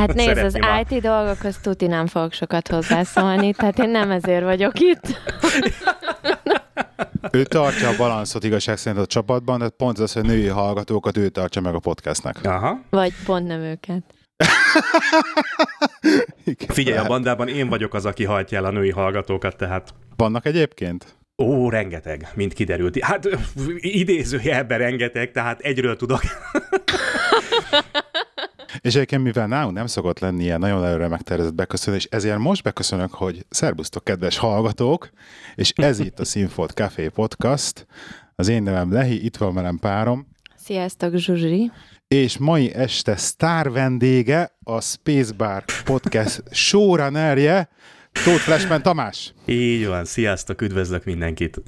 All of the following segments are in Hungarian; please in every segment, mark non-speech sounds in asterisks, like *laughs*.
Hát nézd, az a- IT dolgokhoz tuti nem fogok sokat hozzászólni, tehát én nem ezért vagyok itt. *laughs* Ő tartja a balanszot igazság szerint a csapatban, de pont az, hogy a női hallgatókat ő tartja meg a podcastnek. Aha. Vagy pont nem őket. *laughs* Figyelj, a bandában én vagyok az, aki hajtja el a női hallgatókat, tehát Vannak egyébként? Ó, rengeteg, mint kiderült. Hát idézőjelben rengeteg, tehát egyről tudok. *laughs* És egyébként, mivel nálunk nem szokott lenni ilyen nagyon előre megtervezett beköszönés, ezért most beköszönök, hogy szervusztok, kedves hallgatók, és ez itt a Színfolt Café Podcast. Az én nevem Lehi, itt van velem párom, Sziasztok, Zsuzsi. és mai este sztár vendége, a Spacebar Podcast showrunnerje, Tóth Flashman Tamás. Így van, sziasztok, üdvözlök mindenkit.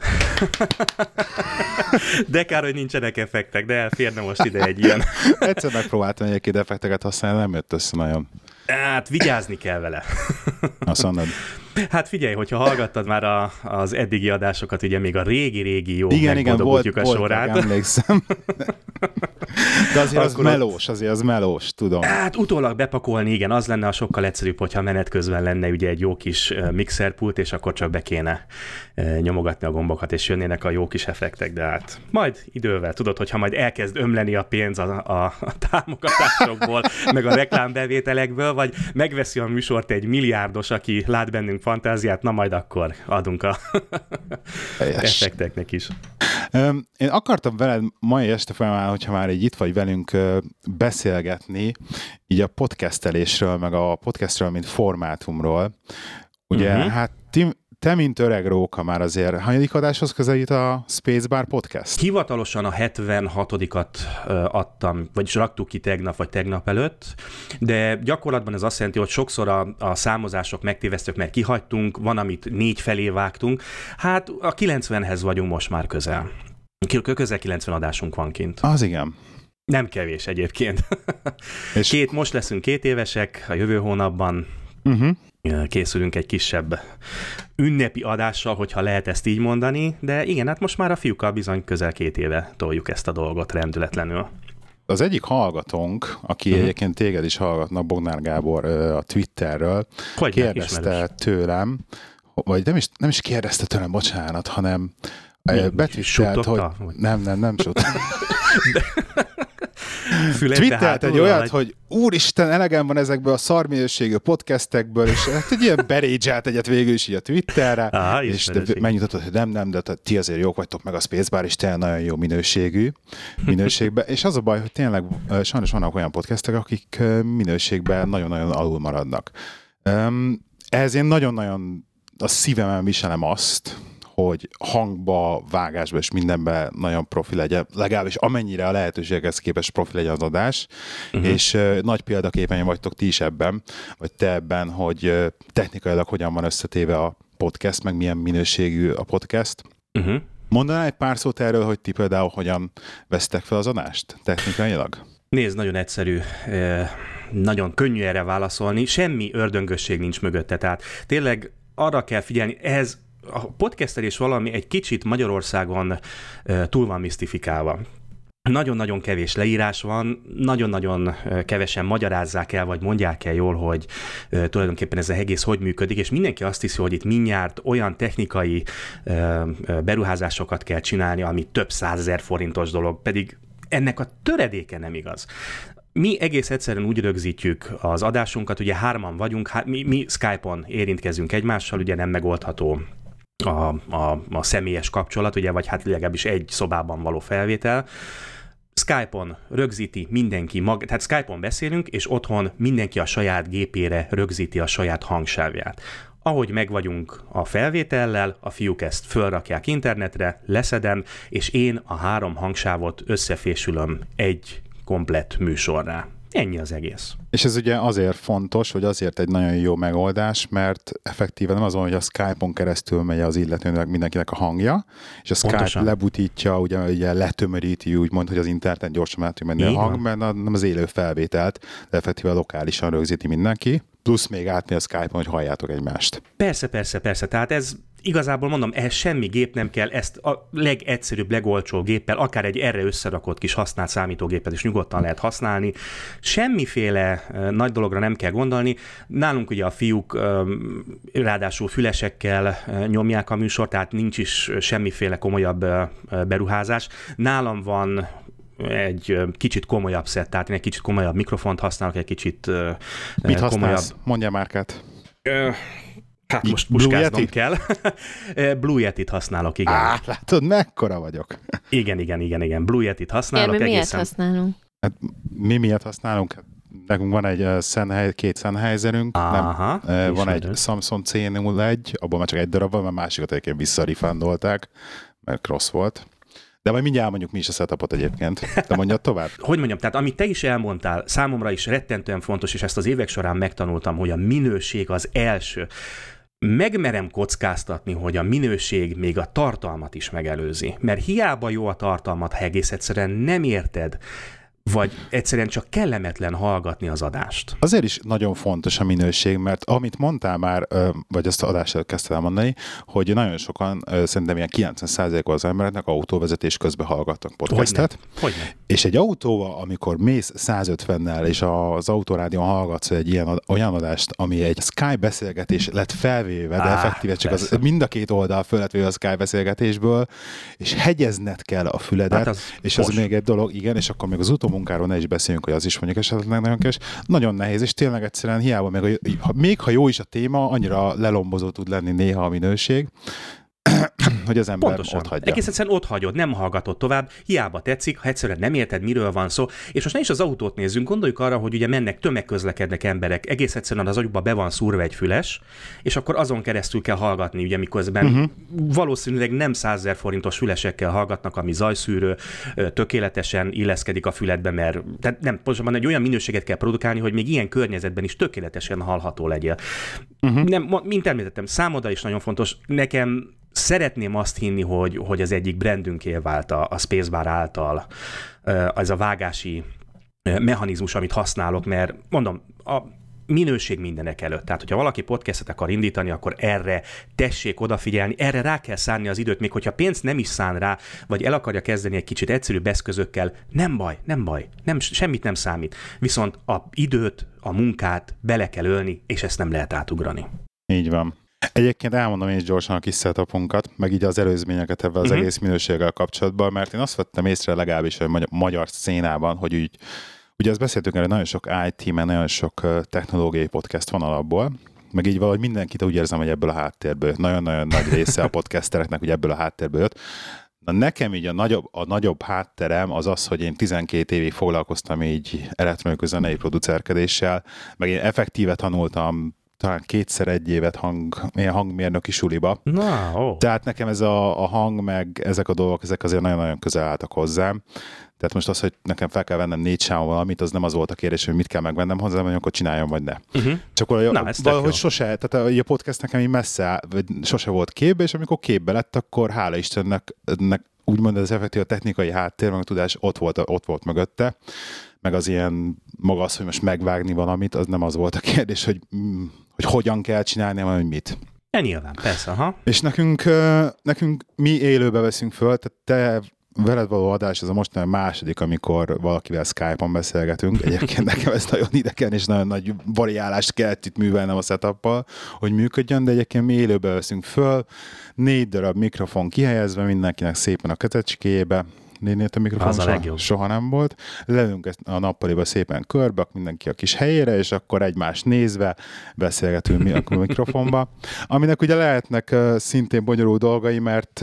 De kár, hogy nincsenek effektek, de elférne most ide egy ilyen. Egyszer megpróbáltam egy-két effekteket használni, nem jött össze nagyon. Hát vigyázni kell vele. Azt mondod. Hát figyelj, hogyha hallgattad már a, az eddigi adásokat, ugye még a régi-régi jó Igen, igen, volt, a volt sorát. emlékszem. *laughs* De azért az Akkor melós, azért az melós, tudom. Hát utólag bepakolni, igen, az lenne a sokkal egyszerűbb, hogyha menet közben lenne ugye egy jó kis mixerpult, és akkor csak be kéne nyomogatni a gombokat, és jönnének a jó kis effektek, de hát majd idővel, tudod, hogyha majd elkezd ömleni a pénz a, a, a támogatásokból, meg a reklámbevételekből, vagy megveszi a műsort egy milliárdos, aki lát bennünk fantáziát, na majd akkor adunk a effekteknek is. Én akartam veled mai este folyamán, hogyha már így itt vagy velünk beszélgetni, így a podcastelésről, meg a podcastről, mint formátumról. Ugye, uh-huh. hát ti, te, mint öreg róka már azért, hanyadik adáshoz közelít a Spacebar Podcast? Hivatalosan a 76-at ö, adtam, vagyis raktuk ki tegnap vagy tegnap előtt, de gyakorlatban ez azt jelenti, hogy sokszor a, a számozások megtévesztők, mert kihagytunk, van, amit négy felé vágtunk. Hát a 90-hez vagyunk most már közel. Közel 90 adásunk van kint. Az igen. Nem kevés egyébként. És, Két, most leszünk két évesek, a jövő hónapban uh-huh. készülünk egy kisebb ünnepi adással, hogyha lehet ezt így mondani, de igen, hát most már a fiúkkal bizony közel két éve toljuk ezt a dolgot rendületlenül. Az egyik hallgatónk, aki uh-huh. egyébként téged is hallgatna, Bognár Gábor a Twitterről, Hogy kérdezte tőlem, vagy nem is, nem is kérdezte tőlem, bocsánat, hanem betwittelt, hogy? Vagy- nem, nem, nem *laughs* *laughs* sut. Twittert egy olyat, hogy úristen, elegem van ezekből a szarminőségű podcastekből, és hát egy ilyen berédzselt egyet végül is így a Twitterre, Á, és megnyugtatott, hogy nem, nem, de ti azért jók vagytok, meg a Spacebar is tényleg nagyon jó minőségű minőségben, és az a baj, hogy tényleg sajnos vannak olyan podcastek, akik minőségben nagyon-nagyon alul maradnak. Öm, Ehhez én nagyon-nagyon a szívemen viselem azt, hogy hangba, vágásba és mindenben nagyon profi legyen, legalábbis amennyire a lehetőséghez képest profi legyen az adás, uh-huh. és uh, nagy példaképen vagytok ti is ebben, vagy te ebben, hogy uh, technikailag hogyan van összetéve a podcast, meg milyen minőségű a podcast. Uh-huh. Mondanál egy pár szót erről, hogy ti például hogyan vesztek fel az adást technikailag? Nézd, nagyon egyszerű, nagyon könnyű erre válaszolni, semmi ördöngösség nincs mögötte, tehát tényleg arra kell figyelni, ez a podcastelés valami egy kicsit Magyarországon túl van misztifikálva. Nagyon-nagyon kevés leírás van, nagyon-nagyon kevesen magyarázzák el, vagy mondják el jól, hogy tulajdonképpen ez az egész hogy működik, és mindenki azt hiszi, hogy itt mindjárt olyan technikai beruházásokat kell csinálni, ami több százezer forintos dolog, pedig ennek a töredéke nem igaz. Mi egész egyszerűen úgy rögzítjük az adásunkat, ugye hárman vagyunk, mi, mi Skype-on érintkezünk egymással, ugye nem megoldható a, a, a személyes kapcsolat, ugye, vagy hát legalábbis egy szobában való felvétel. Skype-on rögzíti mindenki, mag, tehát Skype-on beszélünk, és otthon mindenki a saját gépére rögzíti a saját hangsávját. Ahogy megvagyunk a felvétellel, a fiúk ezt fölrakják internetre, leszedem, és én a három hangsávot összefésülöm egy komplett műsorrá. Ennyi az egész. És ez ugye azért fontos, vagy azért egy nagyon jó megoldás, mert effektíven nem azon, hogy a Skype-on keresztül megy az illetőnek mindenkinek a hangja, és a Skype Pontosan. lebutítja, ugye, ugye letömöríti, úgymond, hogy az internet gyorsan át tud menni a hang, mert nem az élő felvételt, de effektíven lokálisan rögzíti mindenki, plusz még átmegy a Skype-on, hogy halljátok egymást. Persze, persze, persze. Tehát ez igazából mondom, ehhez semmi gép nem kell, ezt a legegyszerűbb, legolcsóbb géppel, akár egy erre összerakott kis használt számítógépet is nyugodtan lehet használni. Semmiféle nagy dologra nem kell gondolni. Nálunk ugye a fiúk ráadásul fülesekkel nyomják a műsort, tehát nincs is semmiféle komolyabb beruházás. Nálam van egy kicsit komolyabb szett, tehát én egy kicsit komolyabb mikrofont használok, egy kicsit Mit komolyabb. használsz? Mondja márkát. Hát most puskáznom kell. *laughs* Blue Yeti-t használok, igen. Á, látod, mekkora vagyok. igen, igen, igen, igen. Blue Yeti-t használok. Igen, mi egészen... miért használunk? Hát, mi miért használunk? Nekünk van egy uh, Sennheiser, két Sennheiserünk, Aha, nem, uh, van egy Samsung C01, abban már csak egy darab van, mert másikat egyébként visszarifandolták, mert rossz volt. De majd mindjárt mondjuk mi is a setupot egyébként. De mondja tovább. *laughs* hogy mondjam, tehát amit te is elmondtál, számomra is rettentően fontos, és ezt az évek során megtanultam, hogy a minőség az első. Megmerem kockáztatni, hogy a minőség még a tartalmat is megelőzi. Mert hiába jó a tartalmat, ha egész egyszerűen nem érted, vagy egyszerűen csak kellemetlen hallgatni az adást? Azért is nagyon fontos a minőség, mert amit mondtál már, vagy azt az adást kezdtem elmondani, hogy nagyon sokan, szerintem ilyen 90 az embereknek autóvezetés közben hallgatnak podcastet. Hogyne. Hogyne. És egy autóval, amikor mész 150-nel, és az autorádión hallgatsz egy ilyen, olyan adást, ami egy Sky beszélgetés lett felvéve, de Á, effektíve csak az, mind a két oldal föl lett a Sky beszélgetésből, és hegyezned kell a füledet, hát az és az még egy dolog, igen, és akkor még az utó munkáról ne is beszéljünk, hogy az is mondjuk esetleg nagyon kes. Nagyon nehéz, és tényleg egyszerűen hiába, még, még ha jó is a téma, annyira lelombozó tud lenni néha a minőség, hogy az ember Pontosan. ott hagyja. Egész egyszerűen ott hagyod, nem hallgatod tovább, hiába tetszik, ha egyszerűen nem érted, miről van szó. És most ne is az autót nézzünk, gondoljuk arra, hogy ugye mennek, tömegközlekednek emberek, egész egyszerűen az agyukba be van szúrva egy füles, és akkor azon keresztül kell hallgatni, ugye miközben uh-huh. valószínűleg nem százezer forintos fülesekkel hallgatnak, ami zajszűrő, tökéletesen illeszkedik a füledbe, mert tehát nem, pontosabban egy olyan minőséget kell produkálni, hogy még ilyen környezetben is tökéletesen hallható legyen. Uh-huh. Nem, mint említettem, számoda is nagyon fontos. Nekem szeretném azt hinni, hogy, hogy az egyik brandünké vált a, a Spacebar által ez a vágási mechanizmus, amit használok, mert mondom, a minőség mindenek előtt. Tehát, hogyha valaki podcastet akar indítani, akkor erre tessék odafigyelni, erre rá kell szánni az időt, még hogyha pénzt nem is szán rá, vagy el akarja kezdeni egy kicsit egyszerűbb eszközökkel, nem baj, nem baj, nem, semmit nem számít. Viszont a időt, a munkát bele kell ölni, és ezt nem lehet átugrani. Így van. Egyébként elmondom én is gyorsan a kis setupunkat, meg így az előzményeket ebben az uh-huh. egész minőséggel kapcsolatban, mert én azt vettem észre legalábbis a magyar, magyar szénában, hogy úgy, ugye azt beszéltünk hogy nagyon sok IT, mert nagyon sok technológiai podcast van alapból, meg így valahogy mindenkit úgy érzem, hogy ebből a háttérből. Nagyon-nagyon nagy része a *laughs* podcastereknek, hogy ebből a háttérből jött. Na nekem így a nagyobb, a nagyobb hátterem az az, hogy én 12 évig foglalkoztam így elektronikus zenei producerkedéssel, meg én effektíve tanultam talán kétszer egy évet hang, ilyen hangmérnöki suliba. Na, ó. Tehát nekem ez a, a hang, meg ezek a dolgok, ezek azért nagyon-nagyon közel álltak hozzám. Tehát most az, hogy nekem fel kell vennem négy sávon valamit, az nem az volt a kérdés, hogy mit kell megvennem hozzá, hogy akkor csináljam, vagy ne. Uh-huh. Csak valahogy, Na, valahogy sose, tehát a, a podcast nekem így messze, vagy sose volt képbe, és amikor képbe lett, akkor hála Istennek, nek, úgymond az effektív a technikai háttér, meg a tudás ott volt, ott volt mögötte, meg az ilyen maga az, hogy most megvágni valamit, az nem az volt a kérdés, hogy mm, hogy hogyan kell csinálni, hogy mit. E nyilván, persze, ha. És nekünk, nekünk mi élőbe veszünk föl, tehát te veled való adás, ez a most a második, amikor valakivel Skype-on beszélgetünk. Egyébként nekem ez nagyon idegen, és nagyon nagy variálást kellett itt művelnem a setup hogy működjön, de egyébként mi élőbe veszünk föl, négy darab mikrofon kihelyezve, mindenkinek szépen a kötecskébe, néni a mikrofon az a legjobb. soha nem volt. Leülünk ezt a nappaliba szépen körbe, mindenki a kis helyére, és akkor egymást nézve beszélgetünk mi a mikrofonba. Aminek ugye lehetnek szintén bonyolult dolgai, mert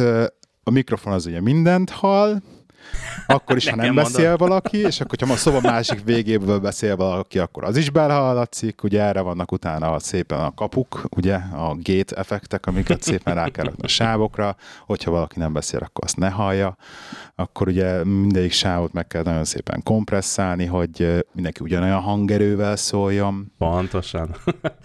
a mikrofon az ugye mindent hall, akkor is, ha nem beszél mondod. valaki, és akkor, ha a szoba másik végéből beszél valaki, akkor az is belhallatszik, ugye erre vannak utána szépen a kapuk, ugye a gate effektek, amiket szépen rá kell a sávokra, hogyha valaki nem beszél, akkor azt ne hallja, akkor ugye mindegyik sávot meg kell nagyon szépen kompresszálni, hogy mindenki ugyanolyan hangerővel szóljon. Pontosan.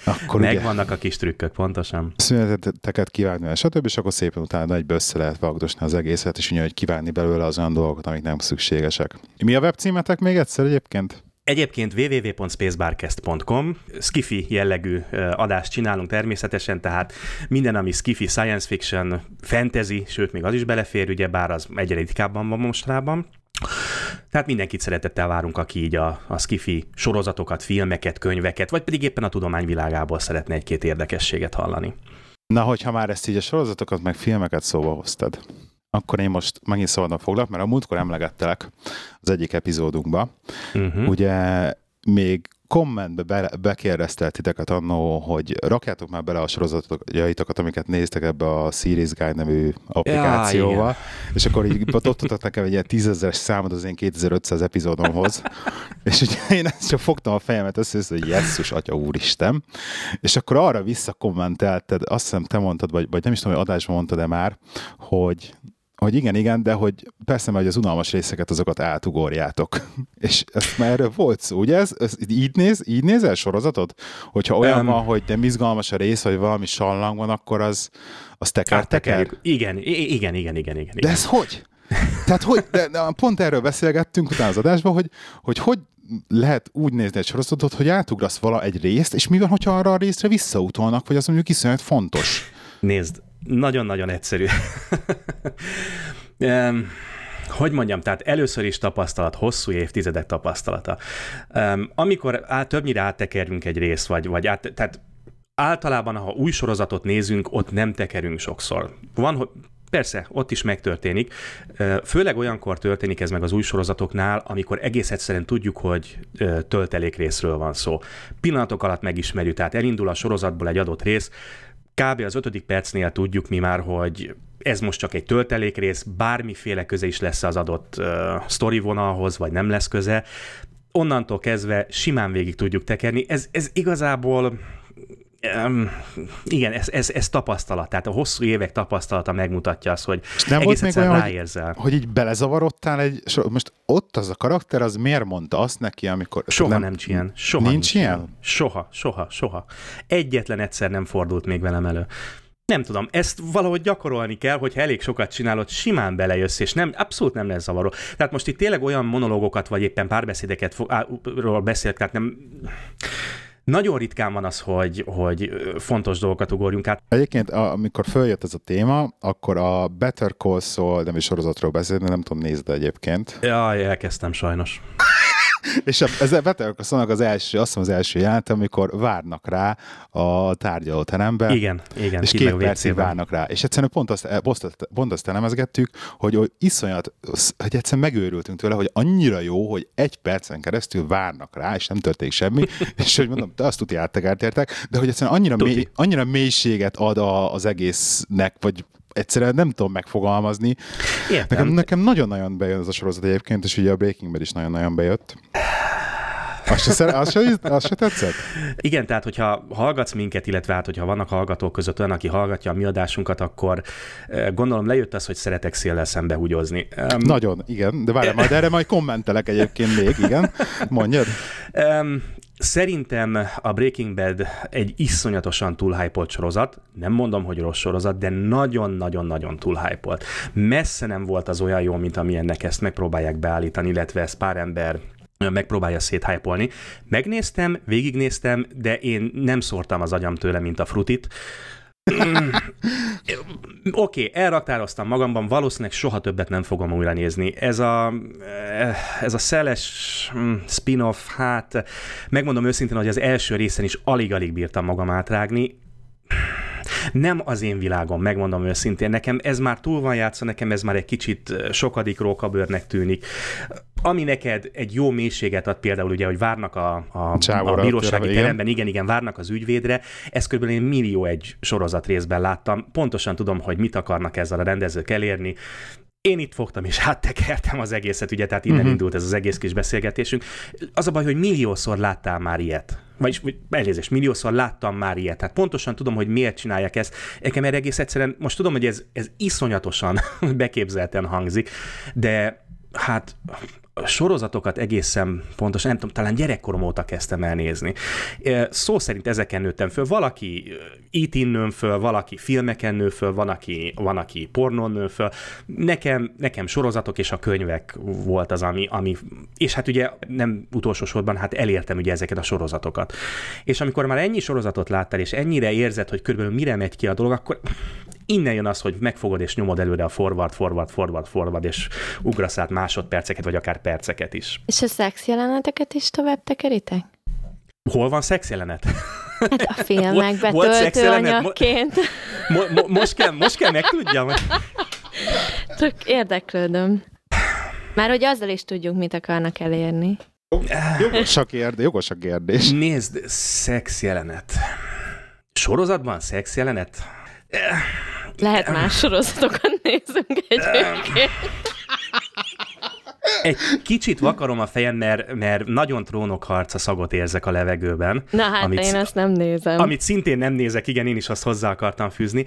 Akkor Megvannak ugye, a kis trükkök, pontosan. Szüneteteket kivágni, stb. és akkor szépen utána egyből össze lehet vagdosni az egészet, és ugye, hogy kívánni belőle az olyan dolgokat, amik nem szükségesek. Mi a webcímetek még egyszer egyébként? Egyébként www.spacebarcast.com skifi jellegű adást csinálunk természetesen, tehát minden, ami skifi, science fiction, fantasy, sőt, még az is belefér, ugye bár az egyre ritkábban van mostrában. Tehát mindenkit szeretettel várunk, aki így a, a skifi sorozatokat, filmeket, könyveket, vagy pedig éppen a tudomány világából szeretne egy-két érdekességet hallani. Na, hogyha már ezt így a sorozatokat, meg filmeket szóba hoztad, akkor én most megint szabadon foglak, mert a múltkor emlegettelek az egyik epizódunkba. Uh-huh. Ugye még kommentbe be, bekérdezte titeket annó, hogy rakjátok már bele a sorozatjaitokat, amiket néztek ebbe a Series Guide nevű applikációval, ja, és akkor így adtatok nekem egy ilyen tízezeres számot az én 2500 epizódomhoz, *laughs* és ugye én ezt csak fogtam a fejemet össze, hogy jesszus, atya úristen, és akkor arra visszakommentelted, azt hiszem te mondtad, vagy, vagy nem is tudom, hogy adásban mondtad-e már, hogy hogy igen, igen, de hogy persze, hogy az unalmas részeket, azokat átugorjátok. *laughs* És ezt már erről volt szó, ugye? Ez, ez így, néz, így nézel sorozatot? Hogyha olyan um, van, hogy nem izgalmas a rész, vagy valami sallang van, akkor az, az teker, teker? Igen, igen, igen, igen, igen. De ez hogy? Tehát hogy, de, de pont erről beszélgettünk utána az adásban, hogy, hogy hogy lehet úgy nézni egy sorozatot, hogy átugrasz vala egy részt, és mi van, hogyha arra a részre visszautolnak, vagy az mondjuk iszonyat fontos? Nézd, nagyon-nagyon egyszerű. *laughs* hogy mondjam, tehát először is tapasztalat, hosszú évtizedek tapasztalata. amikor át, többnyire áttekerünk egy részt, vagy, vagy át, tehát általában, ha új sorozatot nézünk, ott nem tekerünk sokszor. Van, hogy Persze, ott is megtörténik. Főleg olyankor történik ez meg az új sorozatoknál, amikor egész egyszerűen tudjuk, hogy töltelékrészről van szó. Pillanatok alatt megismerjük, tehát elindul a sorozatból egy adott rész, kb. az ötödik percnél tudjuk mi már, hogy ez most csak egy töltelékrész, bármiféle köze is lesz az adott uh, sztori vonalhoz, vagy nem lesz köze. Onnantól kezdve simán végig tudjuk tekerni. Ez, ez igazából Um, igen, ez, ez, ez tapasztalat, tehát a hosszú évek tapasztalata megmutatja azt, hogy És nem egész volt még olyan, ráérzel. Hogy, hogy így belezavarodtál egy, most ott az a karakter, az miért mondta azt neki, amikor... Soha nem, nem ilyen. Soha nincs, ilyen? ilyen? Soha, soha, soha. Egyetlen egyszer nem fordult még velem elő. Nem tudom, ezt valahogy gyakorolni kell, hogyha elég sokat csinálod, simán belejössz, és nem, abszolút nem lesz zavaró. Tehát most itt tényleg olyan monológokat, vagy éppen párbeszédeket ról beszélt, tehát nem nagyon ritkán van az, hogy, hogy fontos dolgokat ugorjunk át. Egyébként, amikor följött ez a téma, akkor a Better Call Saul nevű sorozatról beszélni, nem tudom, nézd egyébként. Jaj, elkezdtem sajnos. És a, ez a Better Call az első, azt mondom az első jelent, amikor várnak rá a tárgyalóteremben. Igen, igen. És két percig várnak rá. És egyszerűen pont azt, pont azt, pont azt elemezgettük, hogy, hogy iszonyat, hogy egyszerűen megőrültünk tőle, hogy annyira jó, hogy egy percen keresztül várnak rá, és nem történik semmi, *laughs* és hogy mondom, te azt tudja áttekertértek, de hogy egyszerűen annyira, mély, annyira mélységet ad a, az egésznek, vagy egyszerűen nem tudom megfogalmazni. Értem. Nekem, nekem nagyon-nagyon bejön ez a sorozat egyébként, és ugye a Breaking Bad is nagyon-nagyon bejött. Azt se, szer- azt, se, azt se tetszett? Igen, tehát hogyha hallgatsz minket, illetve hát hogyha vannak hallgatók között olyan, aki hallgatja a mi adásunkat, akkor gondolom lejött az, hogy szeretek széllel szembe húgyozni. Um, Nagyon, igen, de várj, majd erre majd kommentelek egyébként még, igen. Mondjad. Um, Szerintem a Breaking Bad egy iszonyatosan túlhypolt sorozat. Nem mondom, hogy rossz sorozat, de nagyon-nagyon-nagyon túlhypolt. Messze nem volt az olyan jó, mint amilyennek ezt megpróbálják beállítani, illetve ezt pár ember megpróbálja széthájpolni. Megnéztem, végignéztem, de én nem szórtam az agyam tőle, mint a frutit. *clears throat* Oké, okay, elraktároztam magamban, valószínűleg soha többet nem fogom újra nézni. Ez a, ez a szeles mm, spin-off, hát megmondom őszintén, hogy az első részen is alig-alig bírtam magam átrágni. Nem az én világom, megmondom őszintén. Nekem ez már túl van játszva, nekem ez már egy kicsit sokadik rókabőrnek tűnik ami neked egy jó mélységet ad például, ugye, hogy várnak a, a, a bírósági igen. teremben, igen, igen, várnak az ügyvédre, ezt kb. én millió egy sorozat részben láttam, pontosan tudom, hogy mit akarnak ezzel a rendezők elérni, én itt fogtam és áttekertem az egészet, ugye, tehát innen uh-huh. indult ez az egész kis beszélgetésünk. Az a baj, hogy milliószor láttál már ilyet. Vagyis, elnézést, milliószor láttam már ilyet. Tehát pontosan tudom, hogy miért csinálják ezt. Nekem erre egész egyszerűen, most tudom, hogy ez, ez iszonyatosan *laughs* beképzelten hangzik, de hát sorozatokat egészen pontosan, nem tudom, talán gyerekkorom óta kezdtem el nézni. Szó szerint ezeken nőttem föl. Valaki it nő föl, valaki filmeken nő föl, van aki, van, aki pornon nő föl. Nekem, nekem sorozatok és a könyvek volt az, ami, ami, és hát ugye nem utolsó sorban, hát elértem ugye ezeket a sorozatokat. És amikor már ennyi sorozatot láttál, és ennyire érzed, hogy körülbelül mire megy ki a dolog, akkor innen jön az, hogy megfogod és nyomod előre a forward, forward, forward, forward, és ugrasz át másodperceket, vagy akár perceket is. És a szex jeleneteket is tovább tekeritek? Hol van szex jelenet? Hát a filmekbe töltő anyagként. Mo- mo- most, kell, most kell megtudjam. Tök érdeklődöm. Már hogy azzal is tudjuk, mit akarnak elérni. Jogos a kérdés. Jogos a kérdés. Nézd, szex jelenet. Sorozatban szex jelenet? Lehet más sorozatokat nézünk egyébként. Egy kicsit vakarom a fejem, mert, mert nagyon trónokharca szagot érzek a levegőben. Na hát amit, én ezt nem nézem. Amit szintén nem nézek, igen, én is azt hozzá akartam fűzni.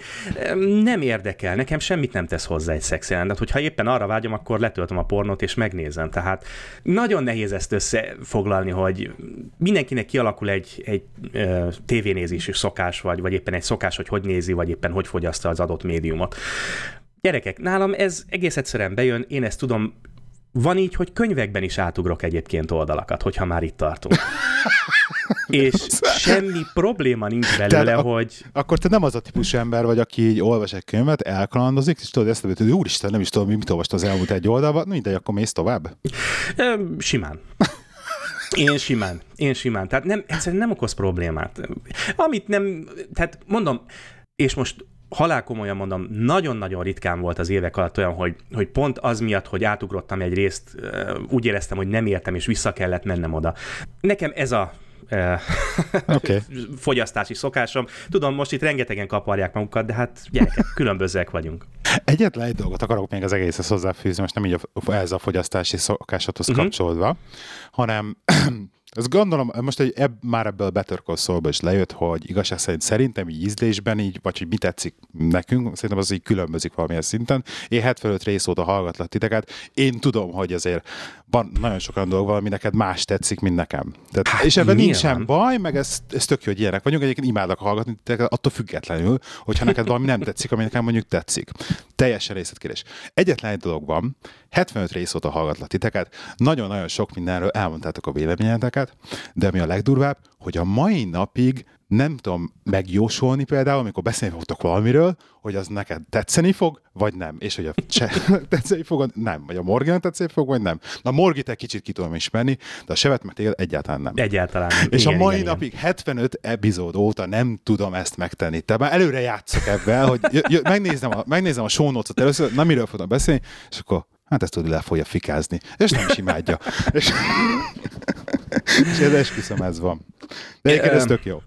Nem érdekel, nekem semmit nem tesz hozzá egy szexjelenet. Hogyha éppen arra vágyom, akkor letöltöm a pornót és megnézem. Tehát nagyon nehéz ezt összefoglalni, hogy mindenkinek kialakul egy, egy uh, tévénézési szokás, vagy, vagy éppen egy szokás, hogy hogy nézi, vagy éppen hogy fogyasztja az adott médiumot. Gyerekek, nálam ez egész egyszerűen bejön, én ezt tudom van így, hogy könyvekben is átugrok egyébként oldalakat, hogyha már itt tartunk. *laughs* és semmi probléma nincs belőle, Tehát, hogy... Akkor te nem az a típusú ember vagy, aki így olvas egy könyvet, elkalandozik, és tudod ezt, hogy úristen, nem is tudom, mit olvast az elmúlt egy oldalban, mindegy, akkor mész tovább? Simán. Én simán, én simán. Tehát nem, egyszerűen nem okoz problémát. Amit nem, tehát mondom, és most halál komolyan mondom, nagyon-nagyon ritkán volt az évek alatt olyan, hogy, hogy pont az miatt, hogy átugrottam egy részt, úgy éreztem, hogy nem értem, és vissza kellett mennem oda. Nekem ez a *laughs* okay. fogyasztási szokásom. Tudom, most itt rengetegen kaparják magukat, de hát gyerekek, *laughs* különbözőek vagyunk. Egyetlen egy dolgot akarok még az egészhez hozzáfűzni, most nem így a, ez a fogyasztási szokásathoz uh-huh. kapcsolódva, hanem *clears throat* ezt gondolom, most egy ebb, már ebből a Better Call Saul-ba is lejött, hogy igazság szerint szerintem így ízlésben így, vagy hogy mi tetszik nekünk, szerintem az így különbözik valamilyen szinten. Én 75 rész óta hallgatlak titeket, én tudom, hogy azért van nagyon sok olyan dolog, ami neked más tetszik, mint nekem. Tehát, hát, és ebben nincs sem baj, meg ez, ez tök jó, hogy ilyenek vagyunk. Egyébként imádok hallgatni titeket, attól függetlenül, hogyha neked valami nem tetszik, ami nekem mondjuk tetszik. Teljesen részletkérés. Egyetlen egy dolog van, 75 rész óta hallgatlak titeket, nagyon-nagyon sok mindenről elmondtátok a véleményeteket, de ami a legdurvább, hogy a mai napig nem tudom megjósolni például, amikor beszélni fogtok valamiről, hogy az neked tetszeni fog, vagy nem. És hogy a cseh *laughs* tetszeni fog, nem. Vagy a Morgan tetszeni fog, vagy nem. Na Morgit egy kicsit ki tudom ismerni, de a Sevet meg téged egyáltalán nem. Egyáltalán nem. És igen, a mai igen, napig igen. 75 epizód óta nem tudom ezt megtenni. Te már előre játszok ebben, hogy j- j- megnézem a, megnézem a show notes-ot először, nem miről fogom beszélni, és akkor hát ezt tudod, le fogja fikázni. És nem is imádja. *laughs* és, és ez esküszöm, ez van. De egyébként ez tök jó.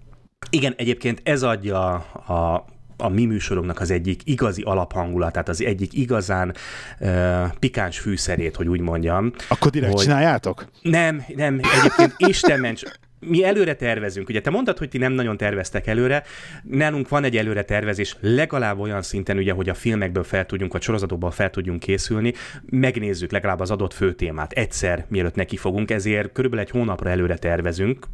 Igen, egyébként ez adja a, a mi műsorunknak az egyik igazi alaphangulatát, az egyik igazán uh, pikáns fűszerét, hogy úgy mondjam. Akkor direkt hogy... csináljátok? Nem, nem, egyébként Isten ments, mi előre tervezünk. Ugye te mondtad, hogy ti nem nagyon terveztek előre. Nálunk van egy előre tervezés, legalább olyan szinten, ugye, hogy a filmekből fel tudjunk, vagy sorozatokból fel tudjunk készülni. Megnézzük legalább az adott főtémát egyszer, mielőtt neki fogunk, ezért körülbelül egy hónapra előre tervezünk,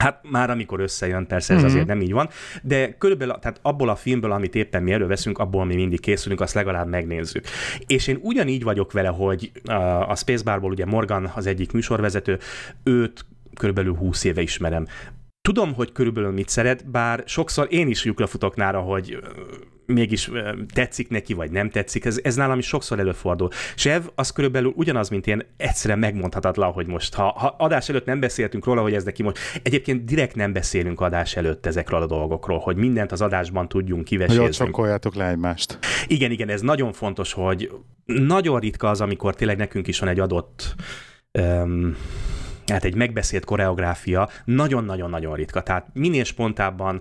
Hát már amikor összejön, persze ez mm-hmm. azért nem így van, de körülbelül tehát abból a filmből, amit éppen mi előveszünk, abból mi mindig készülünk, azt legalább megnézzük. És én ugyanígy vagyok vele, hogy a Spacebarból ugye Morgan az egyik műsorvezető, őt körülbelül 20 éve ismerem. Tudom, hogy körülbelül mit szeret, bár sokszor én is lyukra futok nára, hogy mégis tetszik neki, vagy nem tetszik. Ez, ez nálam is sokszor előfordul. Sev, az körülbelül ugyanaz, mint én, egyszerűen megmondhatatlan, hogy most, ha, ha adás előtt nem beszéltünk róla, hogy ez neki most, egyébként direkt nem beszélünk adás előtt ezekről a dolgokról, hogy mindent az adásban tudjunk kivesézni. Hogy ott le egymást. Igen, igen, ez nagyon fontos, hogy nagyon ritka az, amikor tényleg nekünk is van egy adott um, hát egy megbeszélt koreográfia nagyon-nagyon-nagyon ritka. Tehát minél spontábban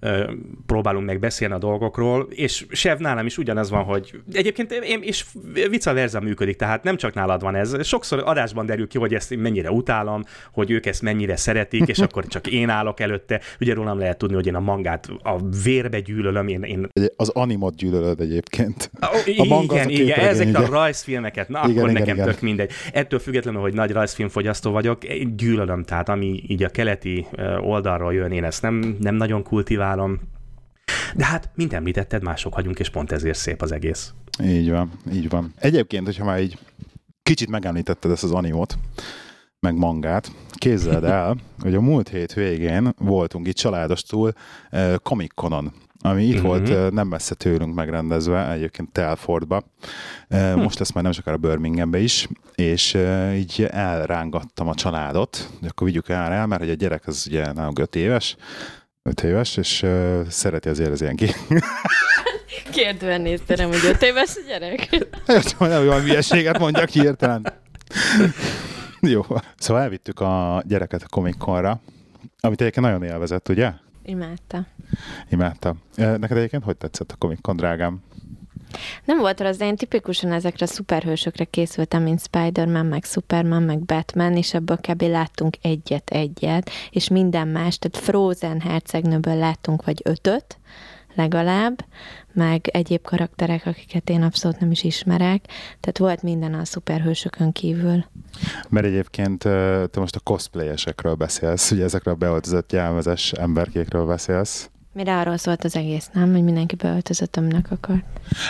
ö, próbálunk meg beszélni a dolgokról, és Sev nálam is ugyanaz van, hogy egyébként én, és vice versa működik, tehát nem csak nálad van ez. Sokszor adásban derül ki, hogy ezt mennyire utálom, hogy ők ezt mennyire szeretik, és akkor csak én állok előtte. Ugye rólam lehet tudni, hogy én a mangát a vérbe gyűlölöm. Én, én... Az animot gyűlölöd egyébként. A manga igen, igen, ezeket a rajzfilmeket, na igen, akkor igen, nekem igen. tök mindegy. Ettől függetlenül, hogy nagy rajzfilmfogyasztó vagyok, én gyűlölöm, tehát ami így a keleti oldalról jön, én ezt nem, nem nagyon kultiválom. De hát, mint említetted, mások vagyunk, és pont ezért szép az egész. Így van, így van. Egyébként, hogyha már így kicsit megemlítetted ezt az animot, meg mangát, kézzeld el, *laughs* hogy a múlt hét végén voltunk itt családostul Comic Conon ami itt uh-huh. volt nem messze tőlünk megrendezve, egyébként Telfordba. Hm. Most lesz már nem sokára Birminghambe is, és így elrángattam a családot, de akkor vigyük el el, mert hogy a gyerek az ugye nálunk 5 éves, 5 éves, és szereti azért az ilyen ki. *laughs* Kérdően nézte, nem, hogy 5 éves a gyerek. *laughs* Értem, nem olyan hülyeséget mondjak hirtelen. Jó. Szóval elvittük a gyereket a Comic amit egyébként nagyon élvezett, ugye? Imádta. Imádta. Neked egyébként hogy tetszett a Comic Con, drágám? Nem volt rossz, de én tipikusan ezekre a szuperhősökre készültem, mint Spider-Man, meg Superman, meg Batman, és ebből kb. láttunk egyet-egyet, és minden más, tehát Frozen hercegnőből láttunk vagy ötöt, legalább, meg egyéb karakterek, akiket én abszolút nem is ismerek. Tehát volt minden a szuperhősökön kívül. Mert egyébként te most a cosplayesekről beszélsz, ugye ezekről a beöltözött jelmezes emberkékről beszélsz. Mire arról szólt az egész, nem? Hogy mindenki beöltözött, aminek akar.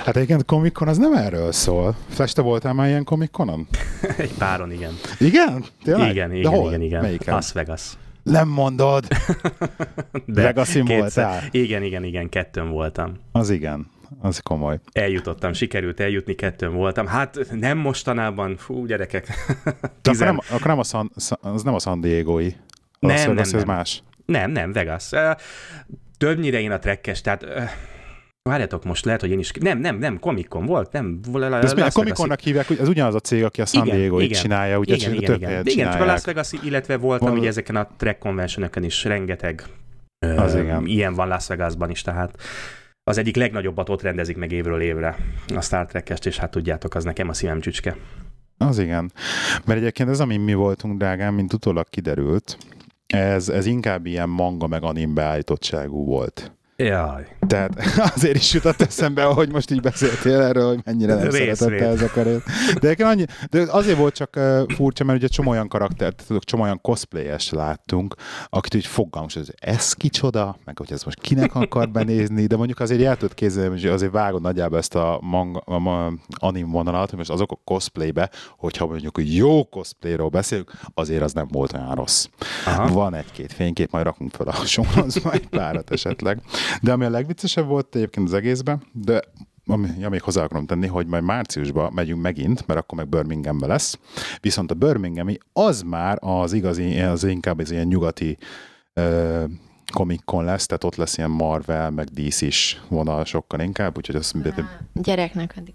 Hát egyébként Comic-Con az nem erről szól. Flash, te voltál már ilyen Comic-Conon? *laughs* Egy páron, igen. Igen? Tényleg? Igen, igen, De hol? igen, igen. Melyiken? Las Vegas. Nem mondod. *laughs* De Vegasin voltál? Igen, igen, igen, kettőn voltam. Az igen. Az komoly. Eljutottam, sikerült eljutni, kettőn voltam. Hát nem mostanában, fú, gyerekek. Tizen... akkor, nem, akkor nem a San, az nem a San Diego-i. Nem, nem, nem. Ez más. Nem, nem, Vegas. Többnyire én a trekkes, tehát Várjátok most, lehet, hogy én is... Nem, nem, nem, Comic-Con volt, nem. De ezt a Comic-Connak hívják, ez ugyanaz a cég, aki a San diego igen, csinálja, ugye igen, igen, több igen. igen, csak a Las Vegas, illetve voltam van... ugye ezeken a track convention is rengeteg az ö, igen. ilyen van Las Vegasban is, tehát az egyik legnagyobbat ott rendezik meg évről évre a Star Trek-est, és hát tudjátok, az nekem a szívem csücske. Az igen. Mert egyébként ez, ami mi voltunk, drágám, mint utólag kiderült, ez, ez inkább ilyen manga meg anim beállítottságú volt. Jaj. Tehát *laughs* azért is jutott eszembe, hogy most így beszéltél erről, hogy mennyire nem Rész, szeretette ez a karét. De, annyi, de azért volt csak furcsa, mert ugye csomó olyan karaktert, tudok, csomó olyan cosplayes láttunk, akit úgy fogalmas, hogy ez kicsoda, meg hogy ez most kinek akar benézni, de mondjuk azért el tudod képzelni, hogy azért vágod nagyjából ezt a, manga, a anim vonalat, hogy most azok a cosplaybe, hogyha mondjuk jó cosplayról beszélünk, azért az nem volt olyan rossz. Aha. Van egy-két fénykép, majd rakunk fel a sonozba egy párat esetleg. De ami a legviccesebb volt egyébként az egészben, de ami, ja, még hozzá akarom tenni, hogy majd márciusban megyünk megint, mert akkor meg Birminghambe lesz. Viszont a Birminghami az már az igazi, az inkább az ilyen nyugati uh, Comic-Con lesz, tehát ott lesz ilyen Marvel, meg DC is vonal sokkal inkább, úgyhogy azt... Á, gyereknek addig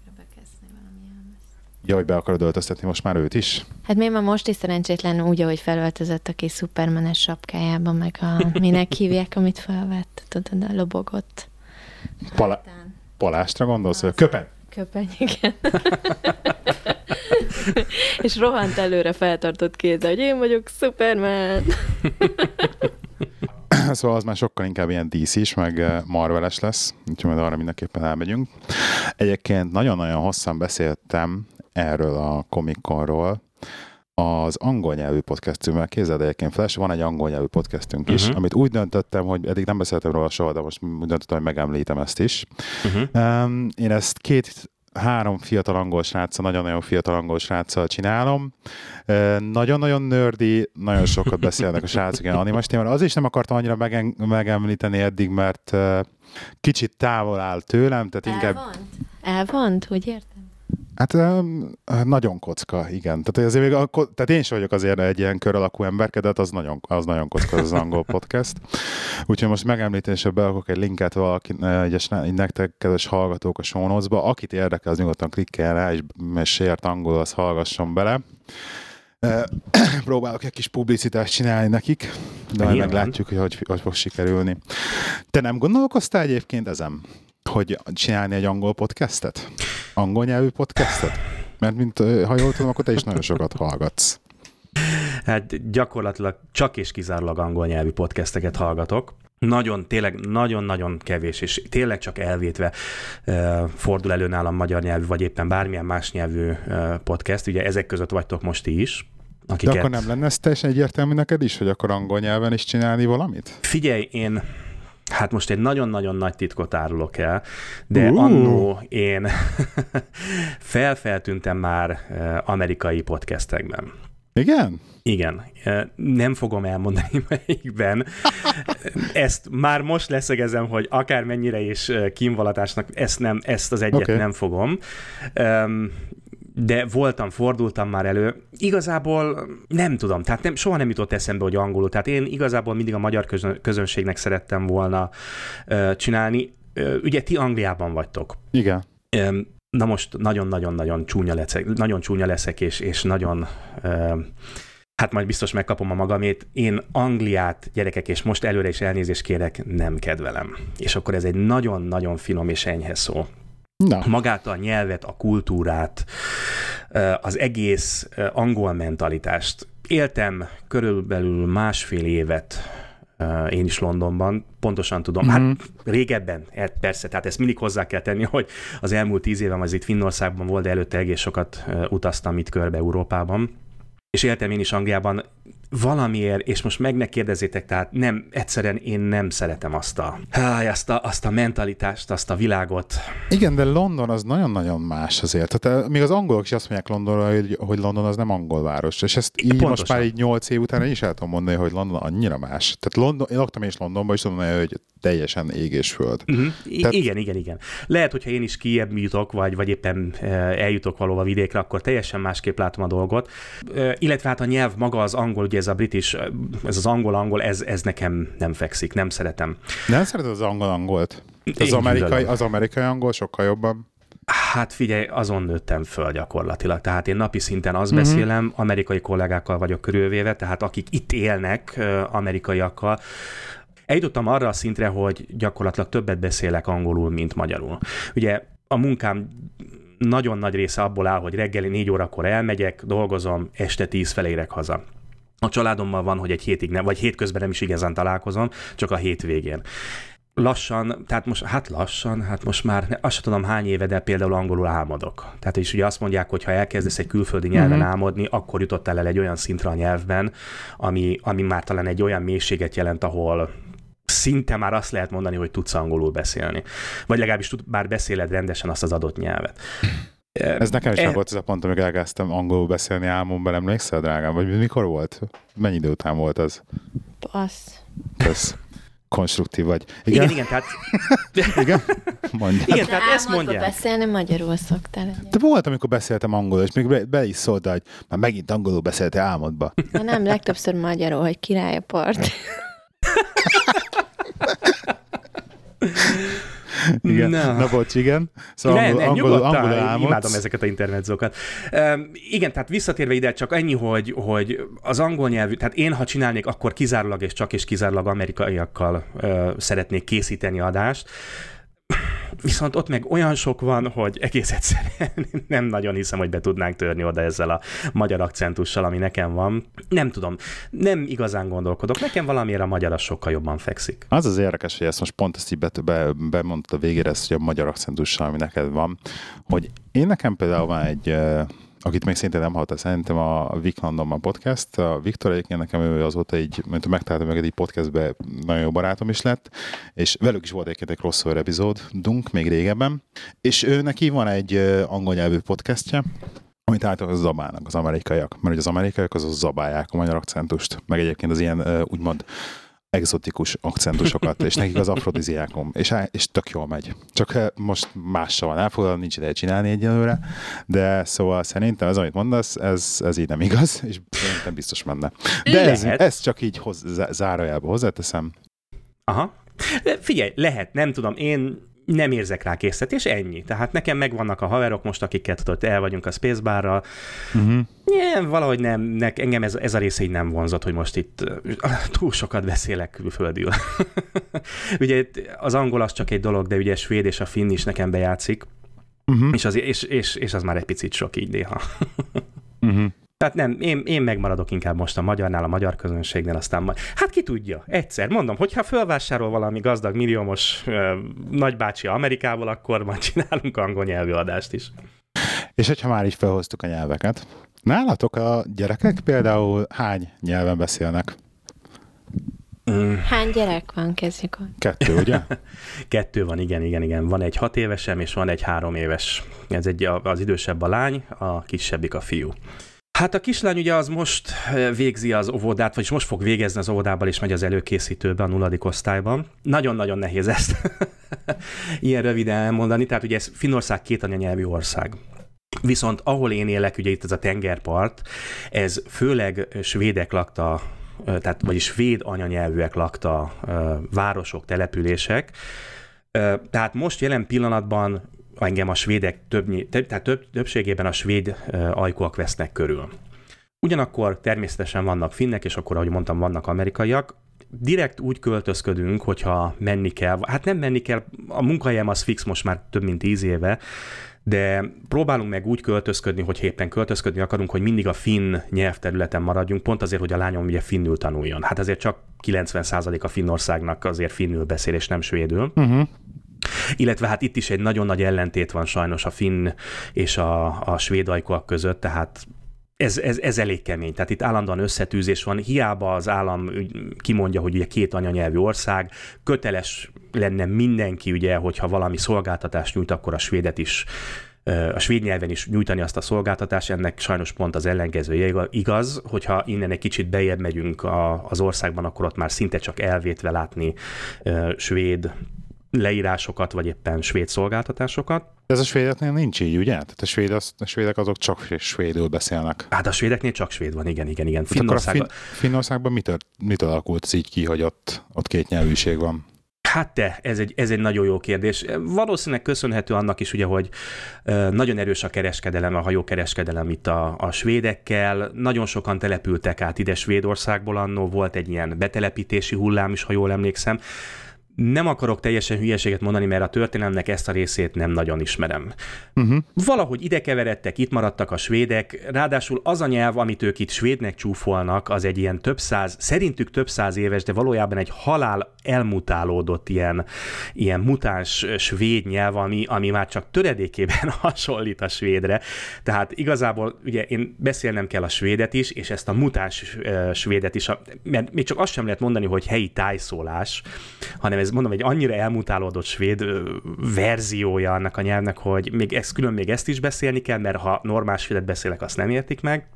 Ja, hogy be akarod öltöztetni most már őt is? Hát még ma most is szerencsétlen úgy, ahogy felöltözött a kis szupermenes sapkájában, meg a minek hívják, amit felvett, tudod, a lobogott. Pala- palástra gondolsz? Az, köpeny? Köpeny, igen. És rohant előre feltartott kézzel, hogy én vagyok Superman. *clears throat* szóval az már sokkal inkább ilyen DC is, meg eh, Marveles lesz, úgyhogy majd arra mindenképpen elmegyünk. Egyébként nagyon-nagyon hosszan beszéltem erről a komikonról, az angol nyelvű podcastünkkel, kézzel egyébként Flash, van egy angol nyelvű podcastünk is, uh-huh. amit úgy döntöttem, hogy eddig nem beszéltem róla soha, de most úgy döntöttem, hogy megemlítem ezt is. Uh-huh. Um, én ezt két három fiatal angol sráccal, nagyon-nagyon fiatal angol sráccal csinálom. Nagyon-nagyon nördi, nagyon sokat beszélnek a srácok ilyen animas témára. Az is nem akartam annyira megen- megemlíteni eddig, mert kicsit távol áll tőlem, tehát inkább... Elvont? Elvont, hogy érted? Hát nagyon kocka, igen. Tehát, azért még a, tehát én sem vagyok azért egy ilyen kör alakú emberkedet, az nagyon, az nagyon kocka az angol podcast. Úgyhogy most megemlítésre beakok egy linket valaki, egyes, nektek, kedves hallgatók a show Akit érdekel, az nyugodtan klikkel rá, és, és sért angol, az hallgasson bele. *clears throat* próbálok egy kis publicitást csinálni nekik, de majd meglátjuk, hogy, hogy hogy fog sikerülni. Te nem gondolkoztál egyébként ezen, hogy csinálni egy angol podcastet? Angol nyelvű podcastet? Mert mint ha jól tudom, akkor te is nagyon sokat hallgatsz. Hát gyakorlatilag csak és kizárólag angol nyelvű podcasteket hallgatok. Nagyon, tényleg nagyon-nagyon kevés, és tényleg csak elvétve uh, fordul elő nálam magyar nyelvű, vagy éppen bármilyen más nyelvű uh, podcast. Ugye ezek között vagytok most ti is. Akiket... De akkor nem lenne ez teljesen egyértelmű neked is, hogy akkor angol nyelven is csinálni valamit? Figyelj, én Hát most egy nagyon-nagyon nagy titkot árulok el, de uh. annó én *laughs* felfeltüntem már amerikai podcastekben. Igen? Igen. Nem fogom elmondani *laughs* melyikben. Ezt már most leszegezem, hogy akár mennyire is kínvalatásnak, ezt, nem, ezt az egyet okay. nem fogom. De voltam, fordultam már elő. Igazából nem tudom, tehát nem, soha nem jutott eszembe, hogy angolul. Tehát én igazából mindig a magyar közönségnek szerettem volna csinálni. Ugye ti Angliában vagytok. Igen na most nagyon-nagyon-nagyon csúnya leszek, nagyon csúnya leszek, és, és nagyon hát majd biztos megkapom a magamét. Én Angliát, gyerekek, és most előre is elnézést kérek, nem kedvelem. És akkor ez egy nagyon-nagyon finom és enyhe szó. Na. Magát a nyelvet, a kultúrát, az egész angol mentalitást. Éltem körülbelül másfél évet én is Londonban, pontosan tudom. Mm-hmm. Hát mhm. régebben, hát persze, tehát ezt mindig hozzá kell tenni, hogy az elmúlt tíz évem az itt Finnországban volt, de előtte egész sokat utaztam itt körbe Európában. És éltem én is Angliában, valamiért, és most meg ne kérdezzétek, tehát nem, egyszerűen én nem szeretem azt a, azt a, azt a mentalitást, azt a világot. Igen, de London az nagyon-nagyon más azért. Tehát eh, még az angolok is azt mondják Londonra, hogy, hogy London az nem angol város. És ezt így Pontosan. most már így nyolc év után én is el tudom mondani, hogy London annyira más. Tehát London, én laktam is Londonban, és tudom hogy teljesen ég és föld. Uh-huh. Tehát... Igen, igen, igen. Lehet, hogyha én is kiebb jutok, vagy, vagy éppen eh, eljutok valóban vidékre, akkor teljesen másképp látom a dolgot. Eh, illetve hát a nyelv maga az angol, ugye ez a british, ez az angol-angol, ez, ez nekem nem fekszik, nem szeretem. Nem szereted az angol-angolt? Az amerikai, az amerikai angol sokkal jobban? Hát figyelj, azon nőttem föl gyakorlatilag. Tehát én napi szinten azt uh-huh. beszélem, amerikai kollégákkal vagyok körülvéve, tehát akik itt élnek amerikaiakkal, eljutottam arra a szintre, hogy gyakorlatilag többet beszélek angolul, mint magyarul. Ugye a munkám nagyon nagy része abból áll, hogy reggeli négy órakor elmegyek, dolgozom, este tíz felé érek haza. A családommal van, hogy egy hétig nem, vagy hétközben nem is igazán találkozom, csak a hétvégén lassan, tehát most, hát lassan, hát most már azt sem tudom hány éve, de például angolul álmodok. Tehát is ugye azt mondják, hogy ha elkezdesz egy külföldi nyelven uh-huh. álmodni, akkor jutottál el egy olyan szintre a nyelvben, ami, ami már talán egy olyan mélységet jelent, ahol szinte már azt lehet mondani, hogy tudsz angolul beszélni. Vagy legalábbis tud, bár beszéled rendesen azt az adott nyelvet. Ez nekem is e... volt ez a pont, amikor elkezdtem angolul beszélni álmomban, emlékszel, drágám? Vagy mikor volt? Mennyi idő után volt az? Passz. Kösz. Konstruktív vagy. Igen, igen, igen tehát... *laughs* igen? Mondjad. Igen, tehát ezt mondják. beszélni magyarul szoktál. De volt, amikor beszéltem angolul, és még be, be is szólt, hogy már megint angolul beszéltél álmodba. Na nem, legtöbbször magyarul, hogy király a part. *laughs* *laughs* igen. Na, Na bocs, igen. Szóval ne, angol, ne, angol, angol álmodsz. imádom ezeket a internetzókat. Um, igen, tehát visszatérve ide, csak ennyi, hogy, hogy az angol nyelvű, tehát én, ha csinálnék, akkor kizárólag és csak és kizárólag amerikaiakkal uh, szeretnék készíteni adást. Viszont ott meg olyan sok van, hogy egész egyszerűen *laughs* nem nagyon hiszem, hogy be tudnánk törni oda ezzel a magyar akcentussal, ami nekem van. Nem tudom, nem igazán gondolkodok. Nekem valamiért a magyar sokkal jobban fekszik. Az az érdekes, hogy ezt most pont ezt így be, be, bemondta a végére, ezt, hogy a magyar akcentussal, ami neked van, hogy én nekem például van egy akit még szintén nem hallott, szerintem a Vic Londonban podcast. A Viktor egyébként nekem ő azóta így, mint megtaláltam meg egy podcastbe, nagyon jó barátom is lett, és velük is volt egyébként egy crossover epizódunk még régebben, és ő neki van egy angol nyelvű podcastja, amit általában zabálnak az amerikaiak, mert ugye az amerikaiak azok zabálják a magyar akcentust, meg egyébként az ilyen úgymond exotikus akcentusokat, és nekik az afrodiziákom, és, és tök jól megy. Csak eh, most mással van elfoglalva, nincs ideje csinálni egyelőre, de szóval szerintem ez, amit mondasz, ez, ez így nem igaz, és szerintem biztos menne. De ez, ez csak így hoz, zárójelbe hozzáteszem. Aha. Figyelj, lehet, nem tudom, én nem érzek rá készet, és ennyi. Tehát nekem megvannak a haverok most, akikkel tudod, el vagyunk a Spacebarral. Uh-huh. Yeah, valahogy nem, ne, engem ez, ez a része így nem vonzott, hogy most itt *laughs* túl sokat beszélek külföldül. *laughs* ugye az angol az csak egy dolog, de ugye svéd és a finn is nekem bejátszik, uh-huh. és, az, és, és, és az már egy picit sok így néha. uh-huh. *laughs* Tehát nem, én, én megmaradok inkább most a magyarnál, a magyar közönségnél, aztán majd, hát ki tudja, egyszer, mondom, hogyha fölvásárol valami gazdag milliómos ö, nagybácsi Amerikából, akkor majd csinálunk angol nyelvű adást is. És hogyha már így felhoztuk a nyelveket, nálatok a gyerekek például hány nyelven beszélnek? Mm. Hány gyerek van, kezdjük Kettő, ugye? *laughs* Kettő van, igen, igen, igen. Van egy hat évesem, és van egy három éves. Ez egy, az idősebb a lány, a kisebbik a fiú. Hát a kislány ugye az most végzi az óvodát, vagyis most fog végezni az óvodában, és megy az előkészítőbe a nulladik osztályban. Nagyon-nagyon nehéz ezt *laughs* ilyen röviden elmondani, tehát ugye ez Finnország két anyanyelvű ország. Viszont ahol én élek, ugye itt ez a tengerpart, ez főleg svédek lakta, tehát vagyis svéd anyanyelvűek lakta városok, települések, tehát most jelen pillanatban engem a svédek több, tehát több, többségében a svéd ajkúak vesznek körül. Ugyanakkor természetesen vannak finnek, és akkor, ahogy mondtam, vannak amerikaiak. Direkt úgy költözködünk, hogyha menni kell, hát nem menni kell, a munkahelyem az fix most már több mint tíz éve, de próbálunk meg úgy költözködni, hogy éppen költözködni akarunk, hogy mindig a finn nyelvterületen maradjunk, pont azért, hogy a lányom ugye finnül tanuljon. Hát azért csak 90% a Finnországnak azért finnül beszél, és nem svédül. Uh-huh. Illetve hát itt is egy nagyon nagy ellentét van sajnos a finn és a, a svéd ajkúak között, tehát ez, ez, ez elég kemény. Tehát itt állandóan összetűzés van. Hiába az állam kimondja, hogy ugye két anyanyelvű ország, köteles lenne mindenki, ugye, hogyha valami szolgáltatást nyújt, akkor a svédet is a svéd nyelven is nyújtani azt a szolgáltatást, ennek sajnos pont az ellenkezője igaz, hogyha innen egy kicsit bejebb megyünk a, az országban, akkor ott már szinte csak elvétve látni svéd leírásokat, vagy éppen svéd szolgáltatásokat. Ez a svédeknél nincs így, ugye? Tehát a, svéd, az, a svédek azok csak svédül beszélnek. Hát a svédeknél csak svéd van, igen, igen, igen. Finnországban, fin, Finnországban mitől, mitől alakult ez így ki, hogy ott, ott két nyelvűség van? Hát te, ez egy, ez egy nagyon jó kérdés. Valószínűleg köszönhető annak is, ugye, hogy nagyon erős a kereskedelem, a hajókereskedelem itt a, a svédekkel. Nagyon sokan települtek át ide Svédországból annó, volt egy ilyen betelepítési hullám is, ha jól emlékszem nem akarok teljesen hülyeséget mondani, mert a történelemnek ezt a részét nem nagyon ismerem. Uh-huh. Valahogy ide keveredtek, itt maradtak a svédek, ráadásul az a nyelv, amit ők itt svédnek csúfolnak, az egy ilyen több száz, szerintük több száz éves, de valójában egy halál elmutálódott ilyen, ilyen mutáns svéd nyelv, ami, ami már csak töredékében *laughs* hasonlít a svédre. Tehát igazából ugye én beszélnem kell a svédet is, és ezt a mutáns svédet is, mert még csak azt sem lehet mondani, hogy helyi tájszólás, hanem ez mondom, egy annyira elmutálódott svéd verziója annak a nyelvnek, hogy még ezt, külön még ezt is beszélni kell, mert ha normál svédet beszélek, azt nem értik meg.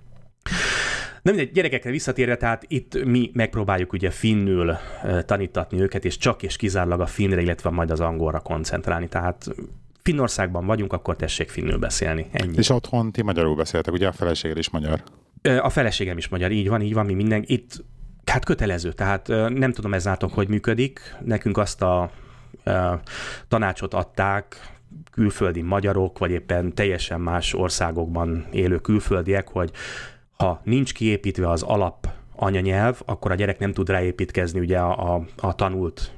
Nem mindegy, gyerekekre visszatérve, tehát itt mi megpróbáljuk ugye finnül tanítatni őket, és csak és kizárólag a finnre, illetve majd az angolra koncentrálni. Tehát Finnországban vagyunk, akkor tessék finnül beszélni. Ennyi. És otthon ti magyarul beszéltek, ugye a feleséged is magyar? A feleségem is magyar, így van, így van, mi minden. Itt Hát kötelező, tehát nem tudom ezáltal, hogy működik. Nekünk azt a tanácsot adták külföldi magyarok, vagy éppen teljesen más országokban élő külföldiek, hogy ha nincs kiépítve az alap anyanyelv, akkor a gyerek nem tud ráépítkezni ugye a, a, a tanult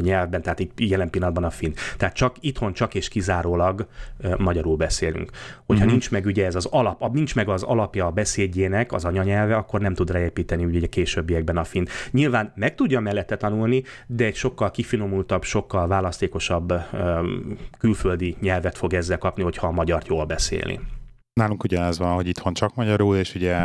nyelvben, tehát itt jelen pillanatban a finn. Tehát csak itthon csak és kizárólag magyarul beszélünk. Hogyha uh-huh. nincs meg ugye ez az alap, nincs meg az alapja a beszédjének, az anyanyelve, akkor nem tud ráépíteni ugye a későbbiekben a finn. Nyilván meg tudja mellette tanulni, de egy sokkal kifinomultabb, sokkal választékosabb külföldi nyelvet fog ezzel kapni, hogyha a magyart jól beszéli. Nálunk ugye ez van, hogy itthon csak magyarul, és ugye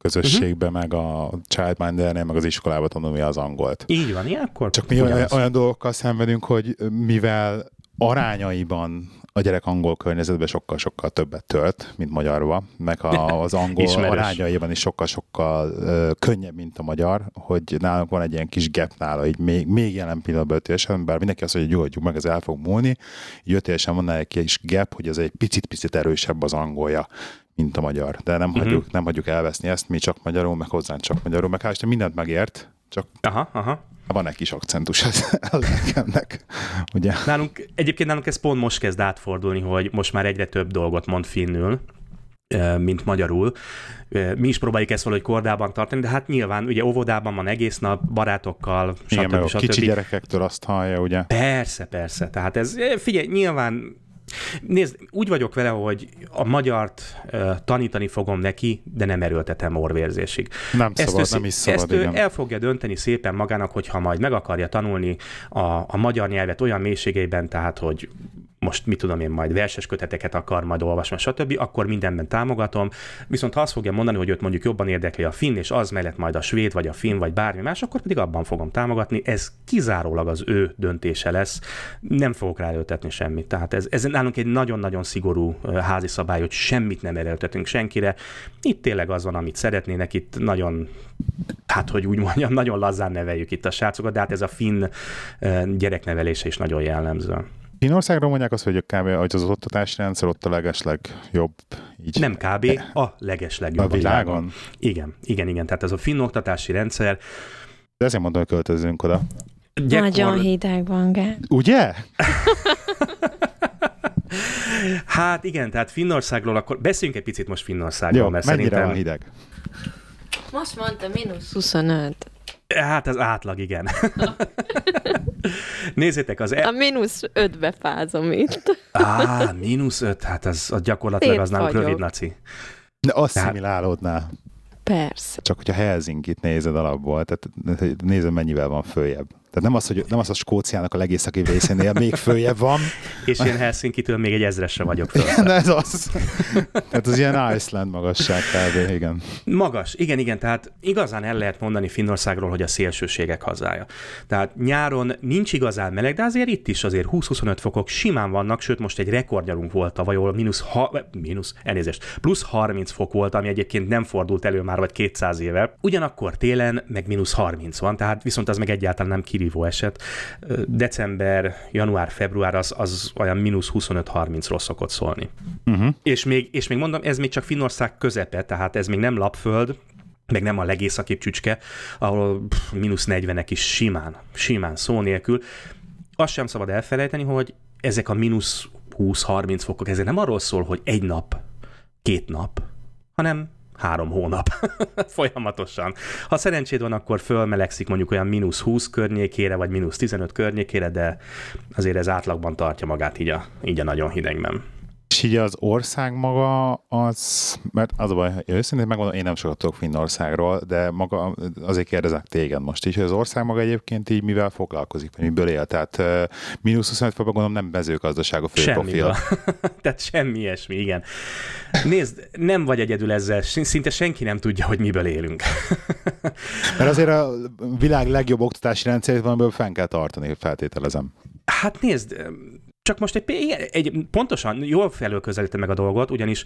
közösségbe, uh-huh. meg a childmindernél, meg az iskolába tanulja az angolt. Így van, ilyenkor? Csak mi olyan, olyan dolgokkal szenvedünk, hogy mivel arányaiban a gyerek angol környezetben sokkal-sokkal többet tölt, mint magyarba, meg a, *laughs* az angol Ismerős. arányaiban is sokkal-sokkal uh, könnyebb, mint a magyar, hogy nálunk van egy ilyen kis gap nála, így még, még jelen pillanatban ötélesen, bár mindenki azt mondja, hogy nyugodjunk meg, ez el fog múlni, így ötélesen van egy kis gap, hogy ez egy picit-picit erősebb az angolja, mint a magyar. De nem, uh-huh. hagyjuk, nem hagyjuk elveszni ezt, mi csak magyarul, meg hozzánk csak magyarul, meg hát mindent megért, csak aha, aha. Van egy kis akcentus a lelkemnek, ugye? Nálunk, egyébként nálunk ez pont most kezd átfordulni, hogy most már egyre több dolgot mond finnül, mint magyarul. Mi is próbáljuk ezt valahogy kordában tartani, de hát nyilván ugye óvodában van egész nap, barátokkal, stb. Igen, meg a stb. kicsi gyerekektől azt hallja, ugye? Persze, persze. Tehát ez, figyelj, nyilván Nézd, úgy vagyok vele, hogy a magyart uh, tanítani fogom neki, de nem erőltetem orvérzésig. Nem ezt szabad, ő, nem is szabad, Ezt igen. ő el fogja dönteni szépen magának, hogyha majd meg akarja tanulni a, a magyar nyelvet olyan mélységeiben, tehát, hogy most mit tudom én, majd verses köteteket akar majd olvasni, stb., akkor mindenben támogatom. Viszont ha azt fogja mondani, hogy őt mondjuk jobban érdekli a finn, és az mellett majd a svéd, vagy a finn, vagy bármi más, akkor pedig abban fogom támogatni. Ez kizárólag az ő döntése lesz. Nem fogok ráöltetni semmit. Tehát ez, ez nálunk egy nagyon-nagyon szigorú házi szabály, hogy semmit nem erőltetünk senkire. Itt tényleg az van, amit szeretnének, itt nagyon hát hogy úgy mondjam, nagyon lazán neveljük itt a srácokat, de hát ez a finn gyereknevelése is nagyon jellemző. Finországról mondják azt, hogy kb. hogy az oktatási rendszer ott a legesleg jobb. Így Nem kb. a legeslegjobb a világon. A világon. Igen, igen, igen. Tehát ez a finn oktatási rendszer. De ezért mondom, hogy költözünk oda. Gyakor... Nagyon hideg van, Gál. Ugye? *laughs* hát igen, tehát Finnországról akkor beszéljünk egy picit most Finnországról, Jó, mert mennyire szerintem... van hideg? Most mondta mínusz 25. Hát az átlag, igen. *laughs* Nézzétek, az... E- a mínusz ötbe fázom itt. Á, mínusz öt, hát az, az gyakorlatilag Szép az nálunk rövid, naci. De asszimilálódnál. Persze. Csak hogyha Helsinki-t nézed alapból, tehát nézed mennyivel van följebb. Tehát nem az, hogy nem az a Skóciának a legészaki részénél még följebb van. *laughs* És én Helsinki-től még egy ezresre vagyok föl. *laughs* Igen, ez az. Tehát az ilyen Iceland magasság kb. igen. Magas, igen, igen. Tehát igazán el lehet mondani Finnországról, hogy a szélsőségek hazája. Tehát nyáron nincs igazán meleg, de azért itt is azért 20-25 fokok simán vannak, sőt most egy rekordnyarunk volt tavaly, ahol mínusz, ha, mínusz, elnézést, plusz 30 fok volt, ami egyébként nem fordult elő már vagy 200 éve. Ugyanakkor télen meg mínusz 30 van, tehát viszont az meg egyáltalán nem kirívó eset. December, január, február az, az olyan mínusz 25-30-ról szokott szólni. Uh-huh. És, még, és még mondom, ez még csak Finnország közepe, tehát ez még nem lapföld, meg nem a legészakibb csücske, ahol mínusz 40-ek is simán, simán szó nélkül. Azt sem szabad elfelejteni, hogy ezek a mínusz 20-30 fokok, ezek nem arról szól, hogy egy nap, két nap, hanem három hónap *laughs* folyamatosan. Ha szerencséd van, akkor fölmelegszik mondjuk olyan mínusz 20 környékére, vagy mínusz 15 környékére, de azért ez átlagban tartja magát így a, így a nagyon hidegben. És így az ország maga az, mert az a baj, én őszintén megmondom, én nem sokat tudok Finnországról, de maga, azért kérdezek téged most is, hogy az ország maga egyébként így mivel foglalkozik, vagy miből él? Tehát mínusz 25 fokban gondolom nem mezőgazdaság a fő profil. *laughs* Tehát semmi ilyesmi, igen. Nézd, nem vagy egyedül ezzel, szinte senki nem tudja, hogy miből élünk. *laughs* mert azért a világ legjobb oktatási rendszerét valamiből fenn kell tartani, feltételezem. Hát nézd, csak most egy, egy pontosan jól felülközelítem meg a dolgot, ugyanis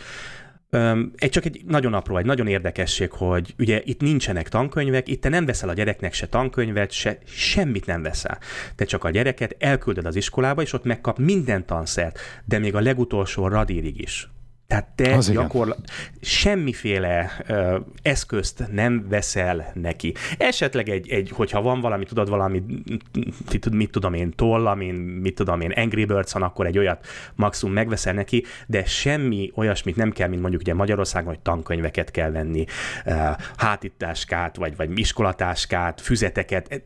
Um, egy csak egy nagyon apró, egy nagyon érdekesség, hogy ugye itt nincsenek tankönyvek, itt te nem veszel a gyereknek se tankönyvet, se semmit nem veszel. Te csak a gyereket elküldöd az iskolába, és ott megkap minden tanszert, de még a legutolsó radírig is. Tehát te az semmiféle ö, eszközt nem veszel neki. Esetleg egy, egy, hogyha van valami, tudod valami, mit, mit tudom én, toll, amin, mit tudom én, Angry Birds akkor egy olyat maximum megveszel neki, de semmi olyasmit nem kell, mint mondjuk ugye Magyarországon, hogy tankönyveket kell venni, hátításkát, vagy, vagy iskolatáskát, füzeteket,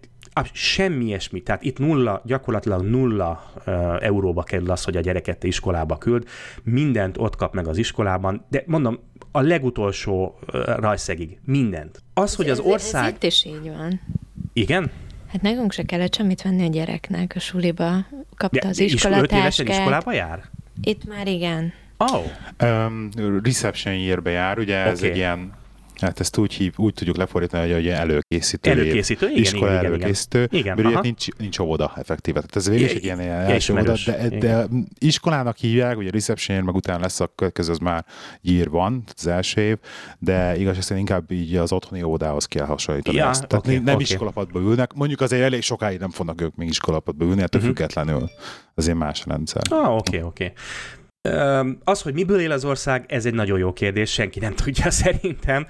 semmi ilyesmi. Tehát itt nulla, gyakorlatilag nulla uh, euróba kerül az, hogy a gyereket iskolába küld. Mindent ott kap meg az iskolában, de mondom, a legutolsó uh, rajszegig. Mindent. Az, hogy az ország... Ez, ez itt is így van. Igen? Hát nekünk se kellett semmit venni a gyereknek a suliba. Kapta de, az iskolatáskát. iskolába jár? Itt már igen. Oh. Um, reception year jár, ugye okay. ez egy ilyen Hát ezt úgy, hív, úgy tudjuk lefordítani, hogy előkészítő. Előkészítő, igen, iskola igen, előkészítő. Igen, mert ugye nincs, nincs óvoda effektíve. Tehát ez végül is egy ilyen első óvoda, de, de, iskolának hívják, ugye reception meg utána lesz a következő, az már year van, az első év, de igaz, ezt inkább így az otthoni óvodához kell hasonlítani ja, ezt. Tehát okay, nem okay. iskolapadba ülnek, mondjuk azért elég sokáig nem fognak ők még iskolapadba ülni, ettől uh-huh. függetlenül azért más rendszer. Ah, oké, okay, oké. Okay. Az, hogy miből él az ország, ez egy nagyon jó kérdés, senki nem *laughs* tudja szerintem.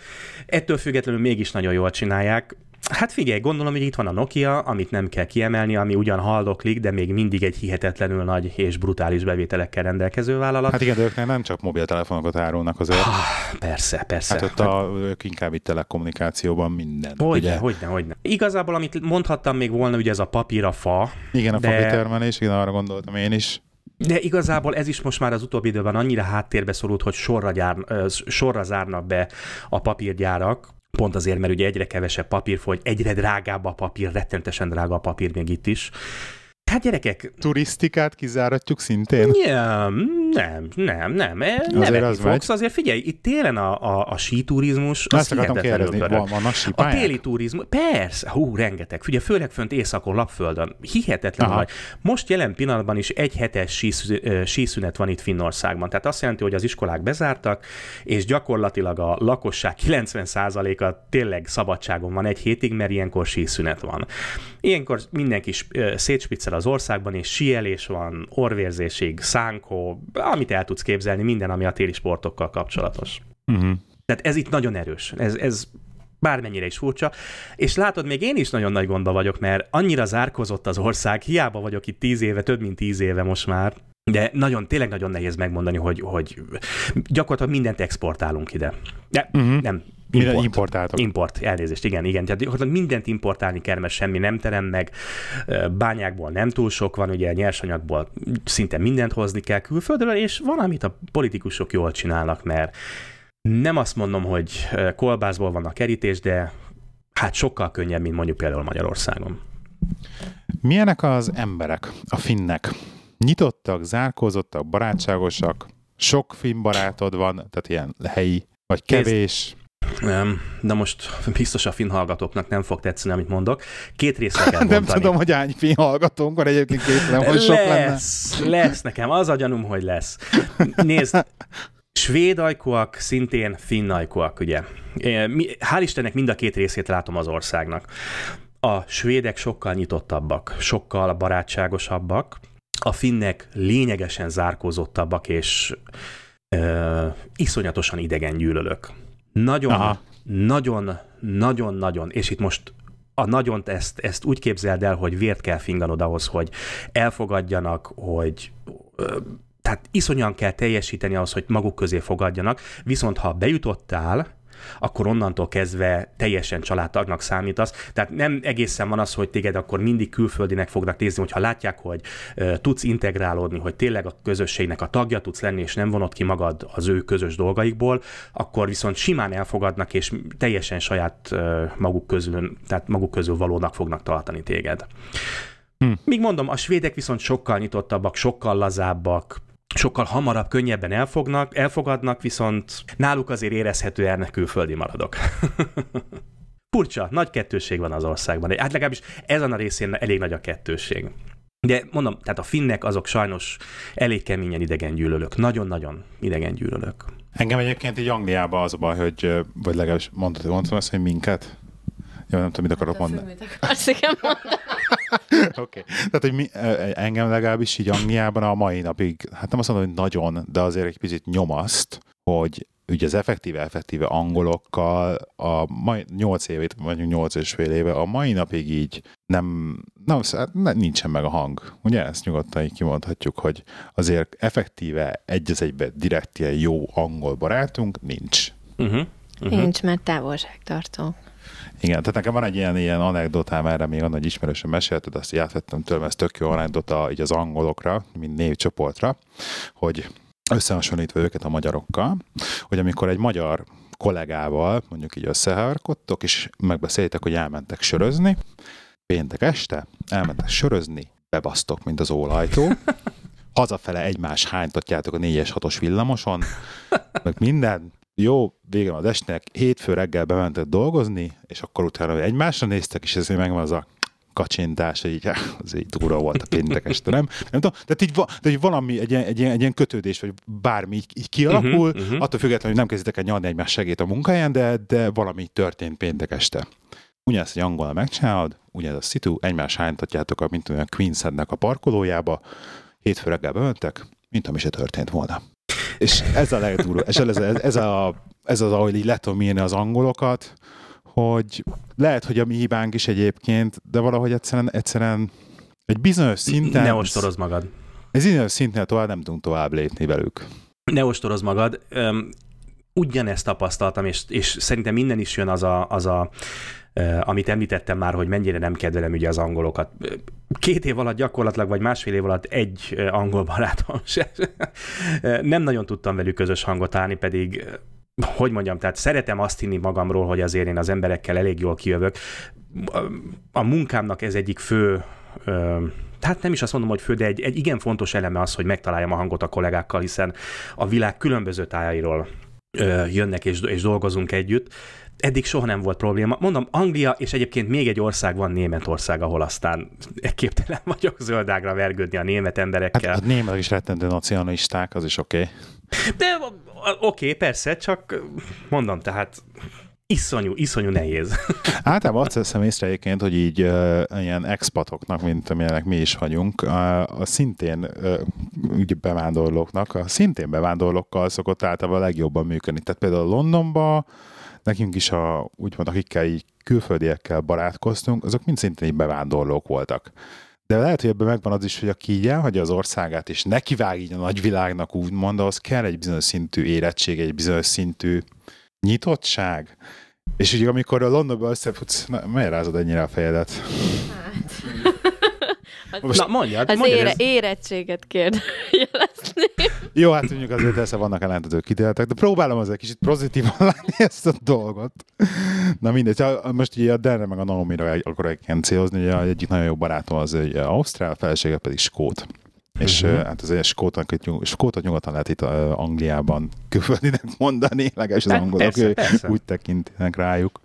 Ettől függetlenül mégis nagyon jól csinálják. Hát figyelj, gondolom, hogy itt van a Nokia, amit nem kell kiemelni, ami ugyan haldoklik, de még mindig egy hihetetlenül nagy és brutális bevételekkel rendelkező vállalat. Hát igen, de ők nem csak mobiltelefonokat árulnak azért. Ah, persze, persze. Hát ott a, ők inkább itt telekommunikációban minden. Hogyne, ugye? hogyne, hogyne. Igazából, amit mondhattam még volna, ugye ez a papír, a fa, Igen, a de- de... termelés, igen, arra gondoltam én is. De igazából ez is most már az utóbbi időben annyira háttérbe szorult, hogy sorra, gyár, sorra zárnak be a papírgyárak, pont azért, mert ugye egyre kevesebb papír fogy, egyre drágább a papír, rettentesen drága a papír még itt is. Hát gyerekek, Turisztikát kizáratjuk szintén? nem, nem, nem, nem, nem Azért az fogsz. Azért figyelj, itt télen a, a, a síturizmus, az Ezt akartam hihetetlenül van, vannak A téli turizmus, persze, hú, rengeteg. Figyelj, főleg fönt északon, Lapföldön, hihetetlen nagy. Most jelen pillanatban is egy hetes sísz- síszünet van itt Finnországban. Tehát azt jelenti, hogy az iskolák bezártak, és gyakorlatilag a lakosság 90%-a tényleg szabadságon van egy hétig, mert ilyenkor síszünet van. Ilyenkor mindenki szétspiccel az országban, és síelés van, orvérzésig, szánkó, amit el tudsz képzelni, minden, ami a téli sportokkal kapcsolatos. Uh-huh. Tehát ez itt nagyon erős. Ez, ez bármennyire is furcsa. És látod, még én is nagyon nagy gondba vagyok, mert annyira zárkozott az ország, hiába vagyok itt tíz éve, több mint tíz éve most már, de nagyon, tényleg nagyon nehéz megmondani, hogy, hogy gyakorlatilag mindent exportálunk ide. De, Uh-huh. nem, import. importáltok? Import, elnézést, igen, igen. Tehát gyakorlatilag mindent importálni kell, mert semmi nem terem meg. Bányákból nem túl sok van, ugye nyersanyagból szinte mindent hozni kell külföldről, és van, amit a politikusok jól csinálnak, mert nem azt mondom, hogy kolbászból van a kerítés, de hát sokkal könnyebb, mint mondjuk például Magyarországon. Milyenek az emberek, a finnek? Nyitottak, zárkózottak, barátságosak? Sok finn barátod van, tehát ilyen helyi, vagy kevés? Nem, de most biztos a finn hallgatóknak nem fog tetszeni, amit mondok. Két részre kell *laughs* Nem bontani. tudom, hogy hány finn hallgatónk van, egyébként kétlem, hogy sok lenne. lesz, lesz nekem, az a gyanúm, hogy lesz. Nézd, svéd ajkúak, szintén finn ajkúak, ugye. Hál' Istennek mind a két részét látom az országnak. A svédek sokkal nyitottabbak, sokkal barátságosabbak, a finnek lényegesen zárkózottabbak, és ö, iszonyatosan idegen gyűlölök. Nagyon, Aha. nagyon, nagyon, nagyon, és itt most a nagyont ezt, ezt úgy képzeld el, hogy vért kell finganod ahhoz, hogy elfogadjanak, hogy ö, tehát iszonyan kell teljesíteni ahhoz, hogy maguk közé fogadjanak, viszont ha bejutottál, akkor onnantól kezdve teljesen családtagnak számítasz. Tehát nem egészen van az, hogy téged akkor mindig külföldinek fognak nézni, hogyha látják, hogy tudsz integrálódni, hogy tényleg a közösségnek a tagja tudsz lenni, és nem vonod ki magad az ő közös dolgaikból, akkor viszont simán elfogadnak, és teljesen saját maguk közül, tehát maguk közül valónak fognak tartani téged. Hm. Míg mondom, a svédek viszont sokkal nyitottabbak, sokkal lazábbak, sokkal hamarabb, könnyebben elfognak, elfogadnak, viszont náluk azért érezhetően külföldi maradok. *laughs* Furcsa, nagy kettőség van az országban. Hát legalábbis ezen a részén elég nagy a kettőség. De mondom, tehát a finnek azok sajnos elég keményen idegen gyűlölök. Nagyon-nagyon idegen gyűlölök. Engem egyébként így Angliában az a baj, hogy, vagy legalábbis mondtad, mondtam azt, hogy minket? Jó, nem tudom, mit akarok mondani. Mit akarsz igen mondani? *laughs* Oké. Okay. Tehát, hogy mi, engem legalábbis így Angliában a mai napig, hát nem azt mondom, hogy nagyon, de azért egy picit nyomaszt, hogy ugye az effektíve, effektíve angolokkal a mai 8 évét, vagy 8 és fél éve, a mai napig így nem, nem, hát ne- nincsen meg a hang. Ugye ezt nyugodtan így kimondhatjuk, hogy azért effektíve egy az egybe direkt ilyen jó angol barátunk nincs. Uh-huh. Uh-huh. Nincs, mert távolságtartó. Igen, tehát nekem van egy ilyen, ilyen anekdotám erre, még annak ismerősen mesélted, azt így átvettem tőlem, ez tök jó anekdota így az angolokra, mint névcsoportra, hogy összehasonlítva őket a magyarokkal, hogy amikor egy magyar kollégával mondjuk így összeharkodtok, és megbeszéltek, hogy elmentek sörözni, péntek este, elmentek sörözni, bebasztok, mint az ólajtó, *laughs* hazafele egymás hánytatjátok a 4-es 6-os villamoson, meg minden, jó, vége az estének, hétfő reggel bementek dolgozni, és akkor utána egymásra néztek, és ez megvan az a kacsintás, hogy így, "Há, *laughs* az így durva volt a péntek este, nem? Nem tudom, tehát így, de így valami, egy ilyen, egy, egy ilyen kötődés, vagy bármi így, így kialakul, uh-huh, attól függetlenül, hogy nem kezditek el nyalni egymás segét a munkáján, de, de valami történt péntek este. Ugyanezt egy angol megcsinálod, ugyanez a szitu, egymás hánytatjátok a, mint olyan Queensednek a parkolójába, hétfő reggel bementek, mint ami se történt volna. És ez a legdurva, és ez, ez, ez, a, ez az, ahogy így le tudom írni az angolokat, hogy lehet, hogy a mi hibánk is egyébként, de valahogy egyszerűen, egyszerűen egy bizonyos szinten... Ne ostoroz magad. Ez bizonyos szinten tovább nem tudunk tovább lépni velük. Ne ostoroz magad. Ugyanezt tapasztaltam, és, és szerintem minden is jön az a, az a amit említettem már, hogy mennyire nem kedvelem ugye az angolokat. Két év alatt gyakorlatilag, vagy másfél év alatt egy angol barátom *laughs* se. Nem nagyon tudtam velük közös hangot állni, pedig hogy mondjam, tehát szeretem azt hinni magamról, hogy azért én az emberekkel elég jól kijövök. A munkámnak ez egyik fő tehát nem is azt mondom, hogy fő, de egy, egy igen fontos eleme az, hogy megtaláljam a hangot a kollégákkal, hiszen a világ különböző tájairól jönnek és, és dolgozunk együtt. Eddig soha nem volt probléma. Mondom, Anglia, és egyébként még egy ország van, Németország, ahol aztán *laughs* képtelen vagyok zöldágra vergődni a német emberekkel. Hát a németek is rettentő nacionalisták, az is oké. Okay. De oké, okay, persze, csak mondom, tehát iszonyú, iszonyú nehéz. *laughs* Általában azt veszem észre egyébként, hogy így uh, ilyen expatoknak, mint amilyenek mi is vagyunk, uh, a szintén uh, bevándorlóknak, a szintén bevándorlókkal szokott általában a legjobban működni. Tehát például Londonban nekünk is a, úgymond akikkel így külföldiekkel barátkoztunk, azok mind szintén így bevándorlók voltak. De lehet, hogy ebben megvan az is, hogy aki így elhagyja az országát, és nekivág így a nagyvilágnak úgymond, ahhoz kell egy bizonyos szintű érettség, egy bizonyos szintű nyitottság. És ugye amikor a Londonban összefutsz, na, miért rázod ennyire a fejedet? Hát. *laughs* Most, na, mondjad, az mondjad ére, ez... érettséget kérdőjelezni. *laughs* Jó, hát mondjuk azért persze vannak ellentető kitéletek, de próbálom azért kicsit pozitívan *laughs* látni ezt a dolgot. Na mindegy, most ugye a Denre meg a Naomi-ra akkor egy célozni, ugye egyik nagyon jó barátom az egy Ausztrál, felesége pedig Skót. És uh-huh. hát azért skótot, skótot nyugodtan lehet itt uh, Angliában külföldinek mondani, legalábbis az angolok persze, persze. úgy tekintenek rájuk.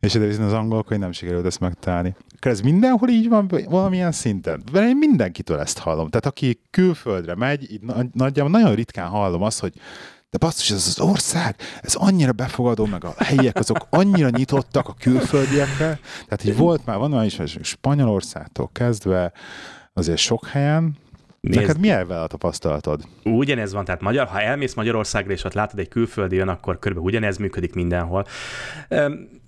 És de viszont az angolok, hogy nem sikerült ezt megtalálni. Ez mindenhol így van, valamilyen szinten. De én mindenkitől ezt hallom. Tehát aki külföldre megy, így nagyjából nagyon ritkán hallom azt, hogy de basszus, ez az ország, ez annyira befogadó, meg a helyiek azok annyira nyitottak a külföldiekre. Tehát így volt már, van olyan is, Spanyolországtól kezdve azért sok helyen, Nézd, Neked mi elvel a tapasztalatod? Ugyanez van, tehát magyar, ha elmész Magyarországra, és ott látod egy külföldi jön, akkor körülbelül ugyanez működik mindenhol.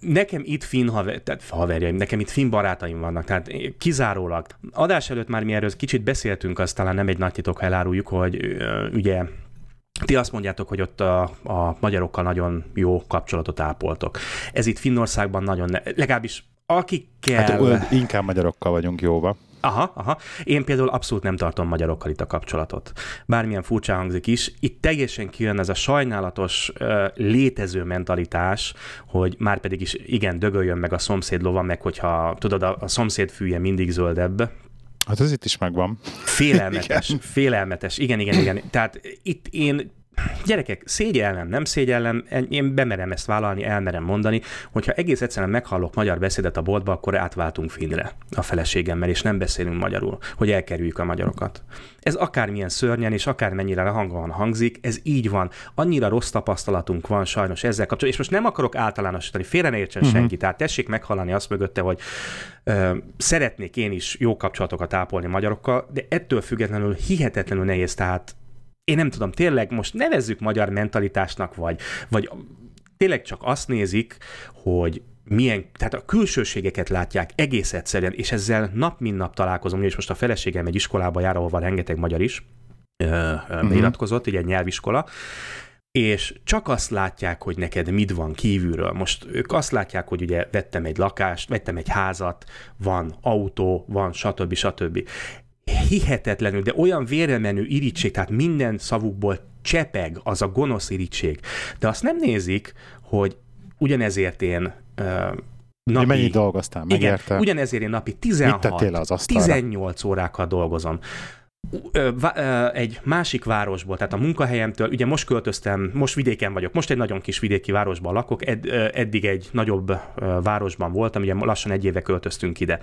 Nekem itt finn haver, tehát haverjaim, nekem itt finn barátaim vannak, tehát kizárólag. Adás előtt már mi erről kicsit beszéltünk, az talán nem egy nagy titok, ha eláruljuk, hogy ugye ti azt mondjátok, hogy ott a, a magyarokkal nagyon jó kapcsolatot ápoltok. Ez itt Finnországban nagyon, ne, legalábbis akikkel... Hát inkább magyarokkal vagyunk jóba. Aha, aha. Én például abszolút nem tartom magyarokkal itt a kapcsolatot. Bármilyen furcsa hangzik is, itt teljesen kijön ez a sajnálatos uh, létező mentalitás, hogy már pedig is igen, dögöljön meg a szomszéd lova, meg hogyha tudod, a, a szomszéd fűje mindig zöldebb, Hát ez itt is megvan. Félelmetes, *laughs* igen. félelmetes. Igen, igen, igen. Tehát itt én Gyerekek, szégyellem, nem szégyellem, én bemerem ezt vállalni, elmerem mondani, hogyha egész egyszerűen meghallok magyar beszédet a boltba, akkor átváltunk finre a feleségemmel, és nem beszélünk magyarul, hogy elkerüljük a magyarokat. Ez akármilyen szörnyen és akármennyire hangosan hangzik, ez így van. Annyira rossz tapasztalatunk van sajnos ezzel kapcsolatban, és most nem akarok általánosítani, félre ne értsen uh-huh. senki, tehát tessék meghallani azt mögötte, hogy ö, szeretnék én is jó kapcsolatokat ápolni magyarokkal, de ettől függetlenül hihetetlenül nehéz, tehát én nem tudom, tényleg most nevezzük magyar mentalitásnak, vagy, vagy tényleg csak azt nézik, hogy milyen, tehát a külsőségeket látják egész egyszerűen, és ezzel nap mint nap találkozom, és most a feleségem egy iskolába jár, ahol van rengeteg magyar is, uh-huh. beiratkozott, egy nyelviskola, és csak azt látják, hogy neked mit van kívülről. Most ők azt látják, hogy ugye vettem egy lakást, vettem egy házat, van autó, van stb. stb hihetetlenül, de olyan vérremenő irítség, tehát minden szavukból csepeg az a gonosz irítség. De azt nem nézik, hogy ugyanezért én uh, napi... Mennyit dolgoztál, megérte? Igen, ugyanezért én napi 16, 18 órákat dolgozom egy másik városból, tehát a munkahelyemtől, ugye most költöztem, most vidéken vagyok, most egy nagyon kis vidéki városban lakok, ed, eddig egy nagyobb városban voltam, ugye lassan egy éve költöztünk ide.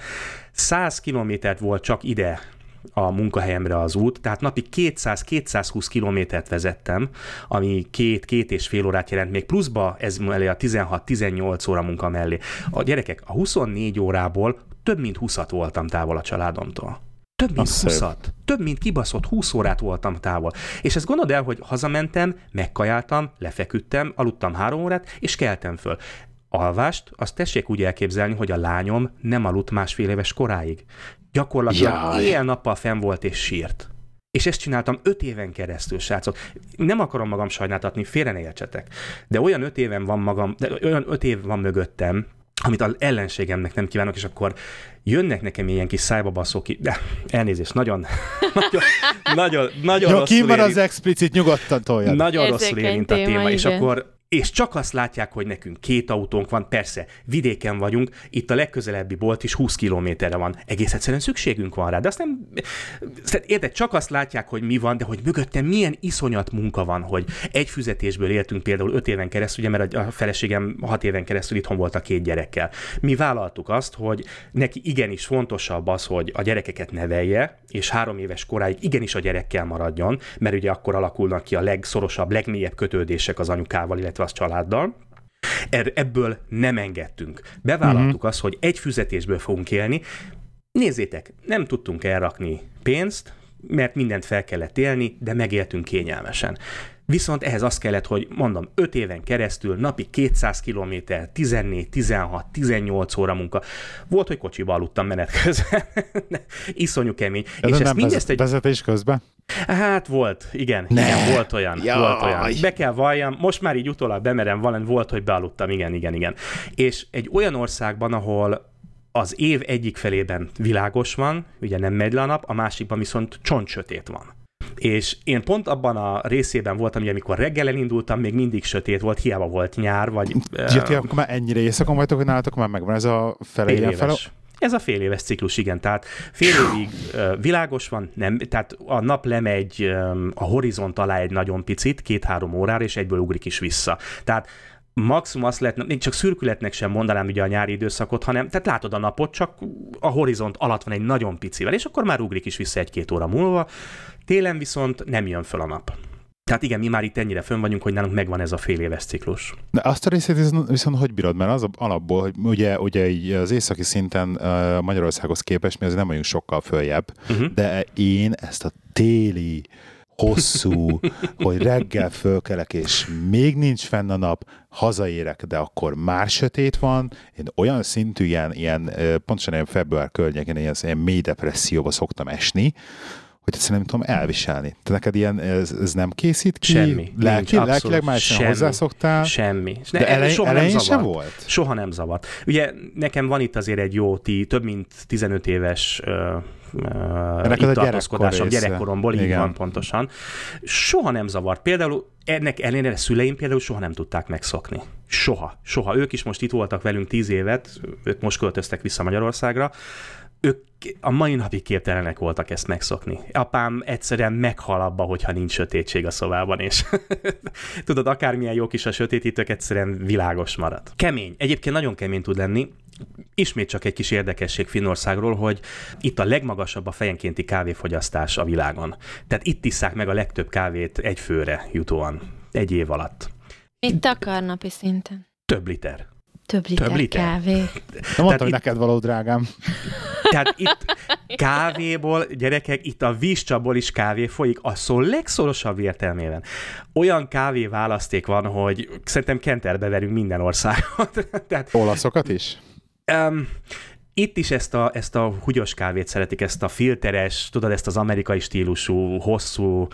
100 kilométert volt csak ide a munkahelyemre az út, tehát napi 200-220 kilométert vezettem, ami két-két és fél órát jelent, még pluszba ez mellé a 16-18 óra munka mellé. A gyerekek, a 24 órából több mint 20 voltam távol a családomtól. Több mint 20 Több mint kibaszott 20 órát voltam távol. És ezt gondold el, hogy hazamentem, megkajáltam, lefeküdtem, aludtam három órát, és keltem föl alvást, azt tessék úgy elképzelni, hogy a lányom nem aludt másfél éves koráig. Gyakorlatilag éjjel-nappal fenn volt és sírt. És ezt csináltam öt éven keresztül, srácok. Nem akarom magam sajnáltatni, félre ne értsetek. De olyan öt éven van magam, de olyan öt év van mögöttem, amit az ellenségemnek nem kívánok, és akkor jönnek nekem ilyen kis szájbabaszók, de elnézést, nagyon, *laughs* nagyon, nagyon, nagyon Jó, rosszul ki van az explicit, nyugodtan toljad. nagyon Érzékeny rosszul érint a téma, és akkor és csak azt látják, hogy nekünk két autónk van, persze, vidéken vagyunk, itt a legközelebbi bolt is 20 kilométerre van. Egész egyszerűen szükségünk van rá, de azt nem... Érted, csak azt látják, hogy mi van, de hogy mögötte milyen iszonyat munka van, hogy egy füzetésből éltünk például 5 éven keresztül, ugye, mert a feleségem 6 éven keresztül itthon volt a két gyerekkel. Mi vállaltuk azt, hogy neki igenis fontosabb az, hogy a gyerekeket nevelje, és három éves koráig igenis a gyerekkel maradjon, mert ugye akkor alakulnak ki a legszorosabb, legmélyebb kötődések az anyukával, illetve az családdal. Er- Ebből nem engedtünk. Bevállaltuk uh-huh. azt, hogy egy füzetésből fogunk élni. Nézzétek, nem tudtunk elrakni pénzt, mert mindent fel kellett élni, de megéltünk kényelmesen. Viszont ehhez az kellett, hogy mondom, 5 éven keresztül napi 200 km, 14, 16, 18 óra munka. Volt, hogy kocsiba aludtam menet közben. *laughs* Iszonyú kemény. Ez és nem ezt mindezt vezet, egy vezetés közben? Hát volt, igen, Ne. igen, volt olyan, Jaj. volt olyan. Be kell valljam, most már így utólag bemerem valami, volt, hogy bealudtam, igen, igen, igen. És egy olyan országban, ahol az év egyik felében világos van, ugye nem megy le a nap, a másikban viszont csontsötét van. És én pont abban a részében voltam, hogy amikor reggel elindultam, még mindig sötét volt, hiába volt nyár, vagy... Ja, ti akkor már ennyire éjszakon vagytok, hogy nálatok már megvan ez a fele fele... Ez a fél éves ciklus, igen. Tehát fél évig ö, világos van, nem, tehát a nap lemegy ö, a horizont alá egy nagyon picit, két-három órára, és egyből ugrik is vissza. Tehát maximum azt lehetne, még csak szürkületnek sem mondanám ugye a nyári időszakot, hanem tehát látod a napot, csak a horizont alatt van egy nagyon picivel, és akkor már ugrik is vissza egy-két óra múlva. Télen viszont nem jön föl a nap. Tehát igen, mi már itt ennyire fönn vagyunk, hogy nálunk megvan ez a fél éves ciklus. De azt a részét viszont, hogy bírod? Mert az a- alapból, hogy ugye, ugye így az északi szinten Magyarországhoz képest mi azért nem vagyunk sokkal följebb, Uh-huh. de én ezt a téli, hosszú, hogy reggel fölkelek, és még nincs fenn a nap, hazaérek, de akkor már sötét van. Én olyan szintű, ilyen, ilyen pontosan ilyen február környékén, ilyen, ilyen mély depresszióba szoktam esni, hogy egyszerűen nem tudom elviselni. Te neked ilyen, ez, ez nem készít ki? Semmi. Nincs, Lelki, abszolút lelkileg már semmi. hozzászoktál? Semmi. És ne- De elej, soha nem elején sem zavart. volt? Soha nem zavart. Ugye nekem van itt azért egy jó, ti, több mint 15 éves Ennek itt a tartózkodásom gyerekkor gyerekkoromból, így Igen. van pontosan. Soha nem zavart. Például ennek ellenére szüleim például soha nem tudták megszokni. Soha. Soha. Ők is most itt voltak velünk 10 évet, ők most költöztek vissza Magyarországra, ők a mai napig képtelenek voltak ezt megszokni. Apám egyszerűen meghal abba, hogyha nincs sötétség a szobában, és *laughs* tudod, akármilyen jó kis a sötétítők, egyszerűen világos marad. Kemény. Egyébként nagyon kemény tud lenni. Ismét csak egy kis érdekesség Finnországról, hogy itt a legmagasabb a fejenkénti kávéfogyasztás a világon. Tehát itt isszák meg a legtöbb kávét egy főre jutóan, egy év alatt. Mit akar napi szinten? Több liter. Több liter, Több liter? kávé. Nem mondtam, hogy itt- neked való, drágám. Tehát itt kávéból, gyerekek, itt a vízcsapból is kávé folyik, a szó legszorosabb értelmében. Olyan kávé választék van, hogy szerintem kenterbe verünk minden országot. *laughs* Tehát Olaszokat is? Um, itt is ezt a, ezt a húgyos kávét szeretik, ezt a filteres, tudod, ezt az amerikai stílusú, hosszú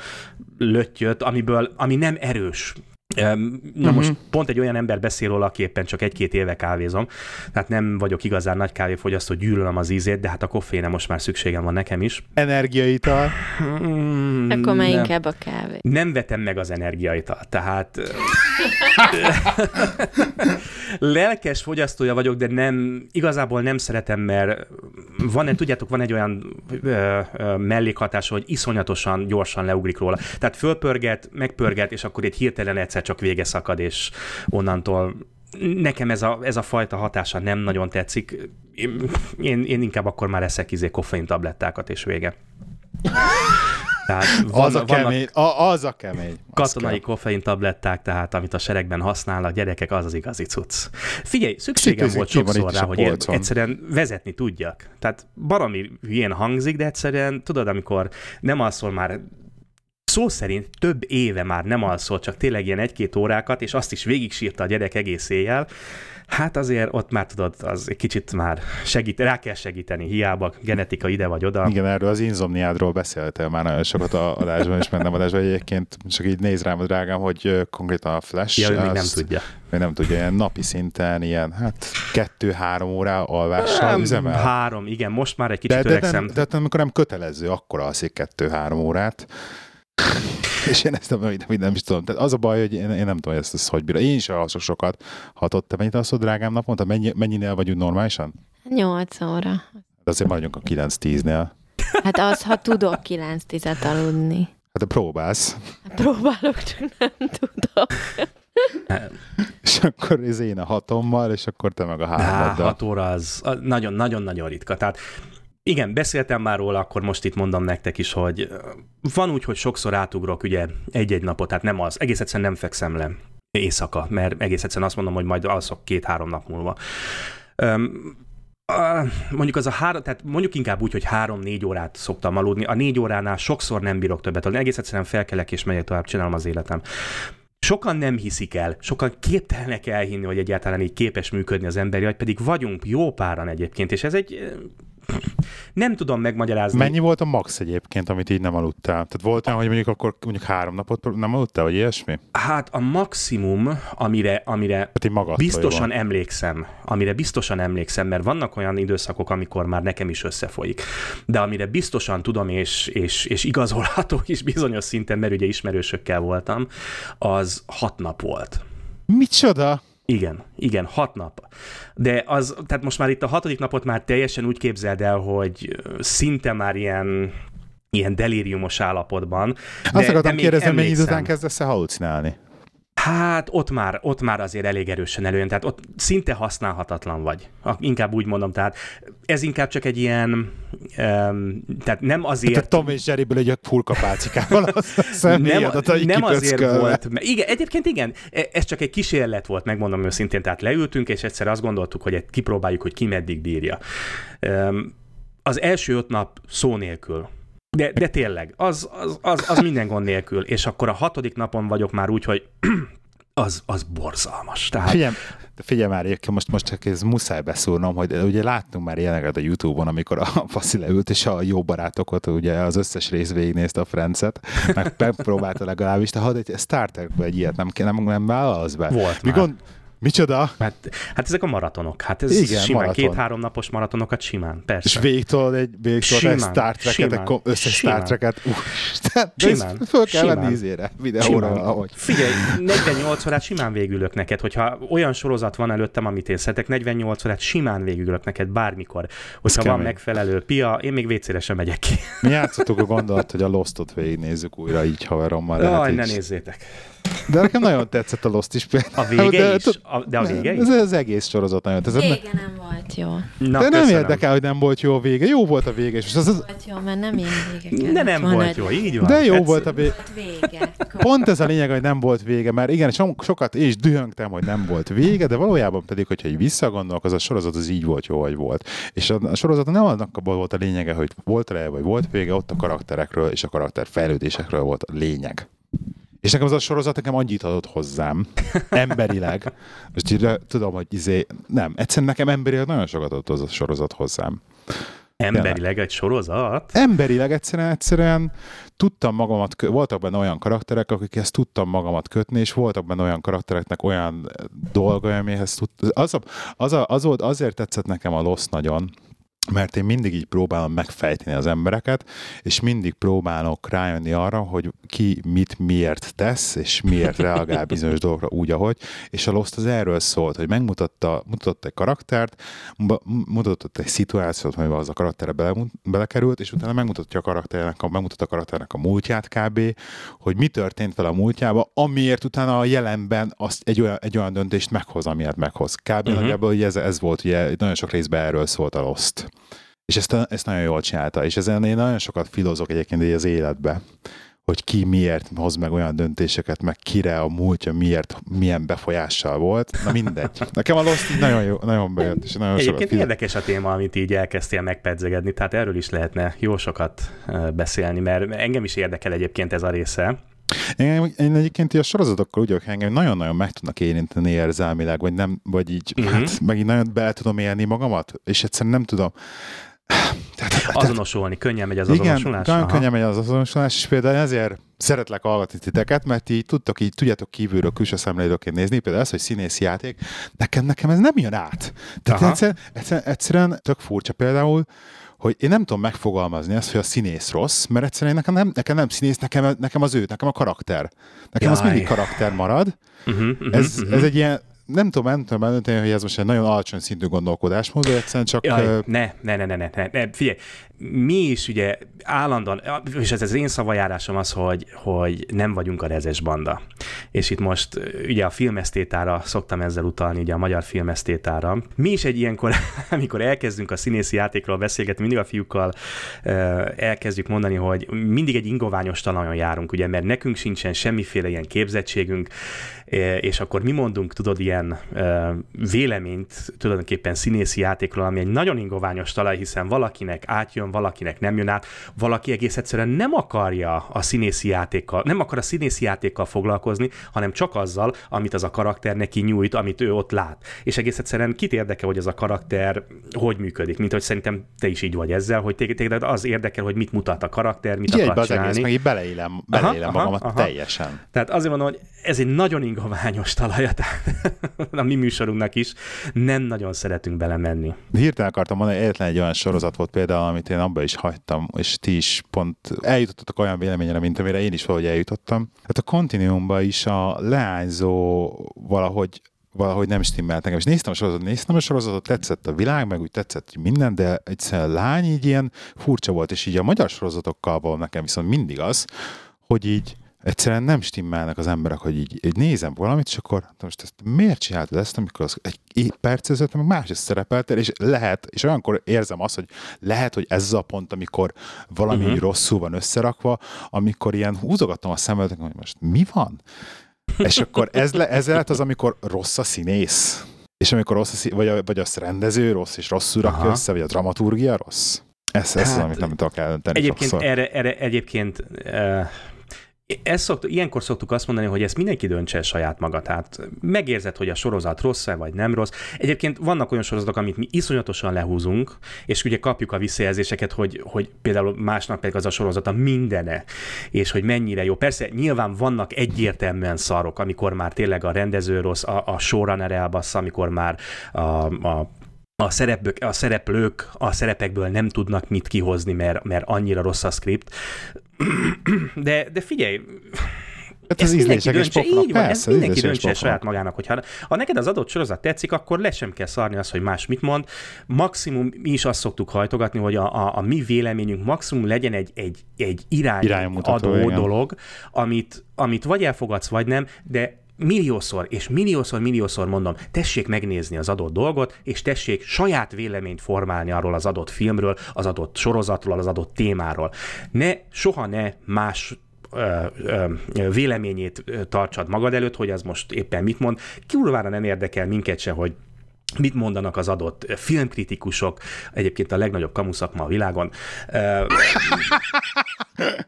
löttyöt, amiből, ami nem erős. Na uh-huh. most pont egy olyan ember beszél róla, aki éppen csak egy-két éve kávézom, tehát nem vagyok igazán nagy kávéfogyasztó, gyűlölöm az ízét, de hát a koffénre most már szükségem van nekem is. Energiaital. Mm, Akkor már nem. inkább a kávé. Nem vetem meg az energiaitalt, tehát *laughs* lelkes fogyasztója vagyok, de nem, igazából nem szeretem, mert van, tudjátok, van egy olyan ö, ö, mellékhatás, hogy iszonyatosan gyorsan leugrik róla. Tehát fölpörget, megpörget, és akkor egy hirtelen egyszer csak vége szakad, és onnantól nekem ez a, ez a fajta hatása nem nagyon tetszik. Én, én, én inkább akkor már eszek izé koffein tablettákat, és vége. Tehát van, Az a kemény. A, az a kemény. Az katonai kell. koffein tabletták, tehát amit a seregben használnak, gyerekek, az az igazi cucc. Figyelj, szükségem Kicsit volt sokszor rá, hogy én egyszerűen vezetni tudjak. Tehát baromi hülyén hangzik, de egyszerűen tudod, amikor nem alszol már szó szerint több éve már nem alszott, csak tényleg ilyen egy-két órákat, és azt is végig sírta a gyerek egész éjjel, Hát azért ott már tudod, az egy kicsit már segít, rá kell segíteni, hiába genetika ide vagy oda. Igen, erről az inzomniádról beszéltél már nagyon sokat a adásban, és nem adásban egyébként csak így néz rám a drágám, hogy konkrétan a Flash. Ja, ő még nem tudja. Még nem tudja, ilyen napi szinten, ilyen hát kettő-három órá alvással üzemel. Három, igen, most már egy kicsit de, de, öregszem. De, de, de, amikor nem kötelező, akkor alszik kettő-három órát. *laughs* és én ezt nem, nem, nem is tudom. Tehát az a baj, hogy én, én nem tudom, hogy ezt, ezt hogy bírom. Én is alszok sokat. Hatott, te mennyit alszol, drágám naponta? Mennyi, mennyinél vagyunk normálisan? 8 óra. De azért maradjunk a 9-10-nél. Hát az, ha tudok 9-10-et aludni. Hát próbálsz. Hát próbálok, csak nem tudok. és akkor ez én a hatommal, és akkor te meg a háromaddal. hat óra az nagyon-nagyon-nagyon ritka. Tehát igen, beszéltem már róla, akkor most itt mondom nektek is, hogy van úgy, hogy sokszor átugrok ugye egy-egy napot, tehát nem az, egész egyszerűen nem fekszem le éjszaka, mert egész egyszerűen azt mondom, hogy majd alszok két-három nap múlva. Um, mondjuk az a három, tehát mondjuk inkább úgy, hogy három-négy órát szoktam aludni. A négy óránál sokszor nem bírok többet aludni. Egész egyszerűen felkelek és megyek tovább, csinálom az életem. Sokan nem hiszik el, sokan képtelenek elhinni, hogy egyáltalán így képes működni az emberi vagy pedig vagyunk jó páran egyébként, és ez egy nem tudom megmagyarázni. Mennyi volt a max egyébként, amit így nem aludtál? Tehát volt olyan, hogy mondjuk akkor mondjuk három napot nem aludtál, vagy ilyesmi? Hát a maximum, amire, amire hát biztosan van. emlékszem, amire biztosan emlékszem, mert vannak olyan időszakok, amikor már nekem is összefolyik, de amire biztosan tudom, és, és, és igazolható is bizonyos szinten, mert ugye ismerősökkel voltam, az hat nap volt. Micsoda? Igen, igen, hat nap. De az, tehát most már itt a hatodik napot már teljesen úgy képzeld el, hogy szinte már ilyen ilyen delíriumos állapotban. De, Azt akartam kérdezni, mennyi után kezdesz -e halucinálni? Hát ott már, ott már azért elég erősen előjön, tehát ott szinte használhatatlan vagy. Inkább úgy mondom, tehát ez inkább csak egy ilyen, um, tehát nem azért... Tehát Tom és Jerryből egy furkapálcikával a nem, nem azért volt, igen, egyébként igen, e- ez csak egy kísérlet volt, megmondom őszintén, tehát leültünk, és egyszer azt gondoltuk, hogy kipróbáljuk, hogy ki meddig bírja. Um, az első öt nap szó nélkül de, de tényleg, az, az, az, az minden gond nélkül. És akkor a hatodik napon vagyok már úgy, hogy *clears throat* az, az borzalmas. Tehát... Figyelj, figyelj már, most, most csak ez muszáj beszúrnom, hogy ugye láttunk már ilyeneket a Youtube-on, amikor a *laughs* Faszi leült, és a jó barátokat, ugye az összes rész végignézte a Francet, meg megpróbálta legalábbis, de hadd egy Star Trek-be egy ilyet nem, nem, nem vállalsz be. Volt Mi már. Gond, Micsoda? Hát, hát ezek a maratonok. Hát ez Igen, simán, maraton. két-három napos maratonokat simán, persze. És végtől egy, végtől egy Star Trek-et, összes Star Trek-et. simán. Föl kell simán. venni izére, videóra ahogy. Figyelj, 48 órát simán végülök neked, hogyha olyan sorozat van előttem, amit én szeretek, 48 órát simán végülök neked bármikor. Hogyha van megfelelő pia, én még vécére sem megyek ki. Mi játszottuk a gondolat, hogy a Lost-ot végignézzük újra így haverommal. Jaj, ne nézzétek. De nekem nagyon tetszett a Lost is például. A vége de, is? A, de a vége is? Ez az egész sorozat nagyon tetszett. Vége nem volt jó. Na, de nem érdekel, hogy nem volt jó a vége. Jó volt a vége. És az, az... Volt jó, mert nem ilyen vége De nem volt jó, így van. De jó Tetsz... volt a vége. vége. Pont ez a lényeg, hogy nem volt vége, mert igen, so, sokat és dühöngtem, hogy nem volt vége, de valójában pedig, hogyha így visszagondolok, az a sorozat az így volt jó, hogy volt. És a, a sorozat nem annak volt a lényege, hogy volt eleje, vagy volt vége, ott a karakterekről és a karakter fejlődésekről volt a lényeg. És nekem az a sorozat nekem annyit adott hozzám, emberileg. *laughs* Most így, tudom, hogy izé, nem, egyszerűen nekem emberileg nagyon sokat adott az a sorozat hozzám. Emberileg egy sorozat? Emberileg egyszerűen, egyszerűen tudtam magamat, voltak benne olyan karakterek, akikhez tudtam magamat kötni, és voltak benne olyan karaktereknek olyan dolgai, amihez tud... Az, a, az, a, az volt, azért tetszett nekem a Lost nagyon, mert én mindig így próbálom megfejteni az embereket, és mindig próbálok rájönni arra, hogy ki mit miért tesz, és miért *laughs* reagál bizonyos dolgokra úgy, ahogy, és a Lost az erről szólt, hogy megmutatta mutatott egy karaktert, mutatott egy szituációt, amivel az a karakterre bele, belekerült, és utána megmutatja a karakternek, a, megmutatta a karakternek a múltját kb., hogy mi történt vele a múltjában, amiért utána a jelenben azt egy olyan, egy olyan döntést meghoz, amiért meghoz. Kb. Uh-huh. nagyjából ez, ez volt, ugye nagyon sok részben erről szólt a Lost. És ezt, ezt nagyon jól csinálta, és ezen én nagyon sokat filozok egyébként így az életbe, hogy ki miért hoz meg olyan döntéseket, meg kire a múltja miért, milyen befolyással volt. Na mindegy. Nekem a Lost nagyon jó, nagyon bejött, és nagyon Egyébként sokat érdekes a téma, amit így elkezdtél megpedzegedni, tehát erről is lehetne jó sokat beszélni, mert engem is érdekel egyébként ez a része. Én, én egyébként a sorozatokkal úgy vagyok, engem nagyon-nagyon meg tudnak érinteni érzelmileg, vagy nem, vagy így, uh-huh. hát megint nagyon bele tudom élni magamat, és egyszerűen nem tudom, *sighs* tehát, azonosulni, könnyen megy az igen, azonosulás? Igen, könnyen megy az azonosulás, és például ezért szeretlek hallgatni titeket, mert így tudtok, így tudjátok kívülről, külső szemlélőként nézni, például ez, hogy színészi játék, nekem, nekem ez nem jön át. Tehát egyszerűen, egyszerűen, egyszerűen tök furcsa például, hogy én nem tudom megfogalmazni ezt, hogy a színész rossz, mert egyszerűen nekem nem, nekem nem színész, nekem, nekem az ő, nekem a karakter. Nekem Jaj. az mindig karakter marad. Uh-huh, uh-huh, ez, uh-huh. ez egy ilyen, nem tudom, nem tudom eldönteni, hogy ez most egy nagyon alacsony szintű gondolkodásmód, de egyszerűen csak... Jaj, ne, ne, ne, ne, ne, ne, ne, figyelj, mi is ugye állandóan, és ez az én szavajárásom az, hogy, hogy nem vagyunk a rezes banda. És itt most ugye a filmesztétára szoktam ezzel utalni, ugye a magyar filmesztétára. Mi is egy ilyenkor, *laughs* amikor elkezdünk a színészi játékról beszélgetni, mindig a fiúkkal elkezdjük mondani, hogy mindig egy ingoványos talajon járunk, ugye, mert nekünk sincsen semmiféle ilyen képzettségünk, és akkor mi mondunk, tudod, ilyen véleményt tulajdonképpen színészi játékról, ami egy nagyon ingoványos talaj, hiszen valakinek átjön, valakinek nem jön át, valaki egész egyszerűen nem akarja a színészi játékkal, nem akar a színészi játékkal foglalkozni, hanem csak azzal, amit az a karakter neki nyújt, amit ő ott lát. És egész egyszerűen kit érdekel, hogy az a karakter hogy működik, mint hogy szerintem te is így vagy ezzel, hogy téged az érdekel, hogy mit mutat a karakter, mit Így akar csinálni. Az egész, meg így beleélem, beleélem aha, magamat aha, teljesen. Tehát azért mondom, hogy ez egy nagyon ingoványos talaja, *laughs* a mi műsorunknak is, nem nagyon szeretünk belemenni. Hirtelen akartam mondani, egyetlen egy olyan sorozat volt például, amit én abba is hagytam, és ti is pont eljutottatok olyan véleményre, mint amire én is valahogy eljutottam. Hát a kontinuumban is a leányzó valahogy valahogy nem stimmelt nekem. És néztem a sorozatot, néztem a sorozatot, tetszett a világ, meg úgy tetszett minden, de egyszerűen a lány így ilyen furcsa volt, és így a magyar sorozatokkal van nekem viszont mindig az, hogy így egyszerűen nem stimmelnek az emberek, hogy így, így nézem valamit, és akkor most ezt miért csináltad ezt, amikor az egy perc ezelőtt meg más is szerepeltél, és lehet, és olyankor érzem azt, hogy lehet, hogy ez a pont, amikor valami uh-huh. rosszul van összerakva, amikor ilyen húzogatom a szemedet, hogy most mi van? és akkor ez, le, ez lehet az, amikor rossz a színész. És amikor rossz a színész, vagy, a, vagy az rendező rossz, és rosszul rakja össze, vagy a dramaturgia rossz. Ez, ez hát, az, amit nem tudok eldönteni Egyébként sokszor. erre, erre egyébként uh, ezt szoktuk, ilyenkor szoktuk azt mondani, hogy ezt mindenki döntse el saját maga. Tehát megérzed, hogy a sorozat rossz-e vagy nem rossz. Egyébként vannak olyan sorozatok, amit mi iszonyatosan lehúzunk, és ugye kapjuk a visszajelzéseket, hogy, hogy például másnak pedig az a sorozat a mindene, és hogy mennyire jó. Persze nyilván vannak egyértelműen szarok, amikor már tényleg a rendező rossz, a, a showrunner elbassza, amikor már a, a a, szereplők, a szereplők a szerepekből nem tudnak mit kihozni, mert, mert annyira rossz a script. De, de figyelj, Hát ez mindenki döntse, így van, ez mindenki döntse saját magának, hogyha ha neked az adott sorozat tetszik, akkor le sem kell szarni az, hogy más mit mond. Maximum mi is azt szoktuk hajtogatni, hogy a, a, a mi véleményünk maximum legyen egy, egy, egy irány adó igen. dolog, amit, amit vagy elfogadsz, vagy nem, de milliószor és milliószor, milliószor mondom, tessék megnézni az adott dolgot, és tessék saját véleményt formálni arról az adott filmről, az adott sorozatról, az adott témáról. Ne, soha ne más véleményét tartsad magad előtt, hogy az most éppen mit mond. Kurvára nem érdekel minket se, hogy mit mondanak az adott filmkritikusok, egyébként a legnagyobb kamuszakma a világon.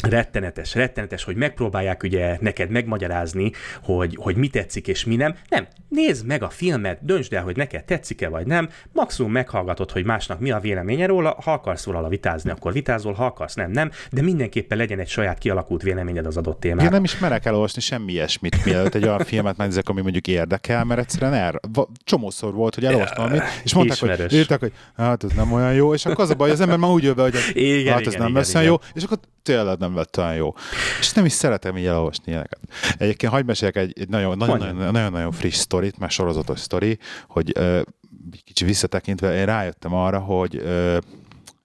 rettenetes, rettenetes, hogy megpróbálják ugye neked megmagyarázni, hogy, hogy mi tetszik és mi nem. Nem, nézd meg a filmet, döntsd el, hogy neked tetszik-e vagy nem, maximum meghallgatod, hogy másnak mi a véleménye róla, ha akarsz róla vitázni, akkor vitázol, ha akarsz, nem, nem, de mindenképpen legyen egy saját kialakult véleményed az adott témára. Én nem is merek elolvasni semmi ilyesmit, mielőtt egy olyan filmet megnézek, ami mondjuk érdekel, mert egyszerűen er, csomószor volt, hogy elolvastam amit, és mondták, hogy írták, hogy hát ez nem olyan jó, és akkor az a baj, az ember már úgy jön be, hogy igen, hát ez igen, nem igen, lesz olyan jó, és akkor tényleg nem lett olyan jó. És nem is szeretem így elolvasni ilyeneket. Egyébként hagyd meséljek egy, egy nagyon, nagyon, nagyon, nagyon, nagyon friss sztorit, már sorozatos sztori, hogy kicsi visszatekintve én rájöttem arra, hogy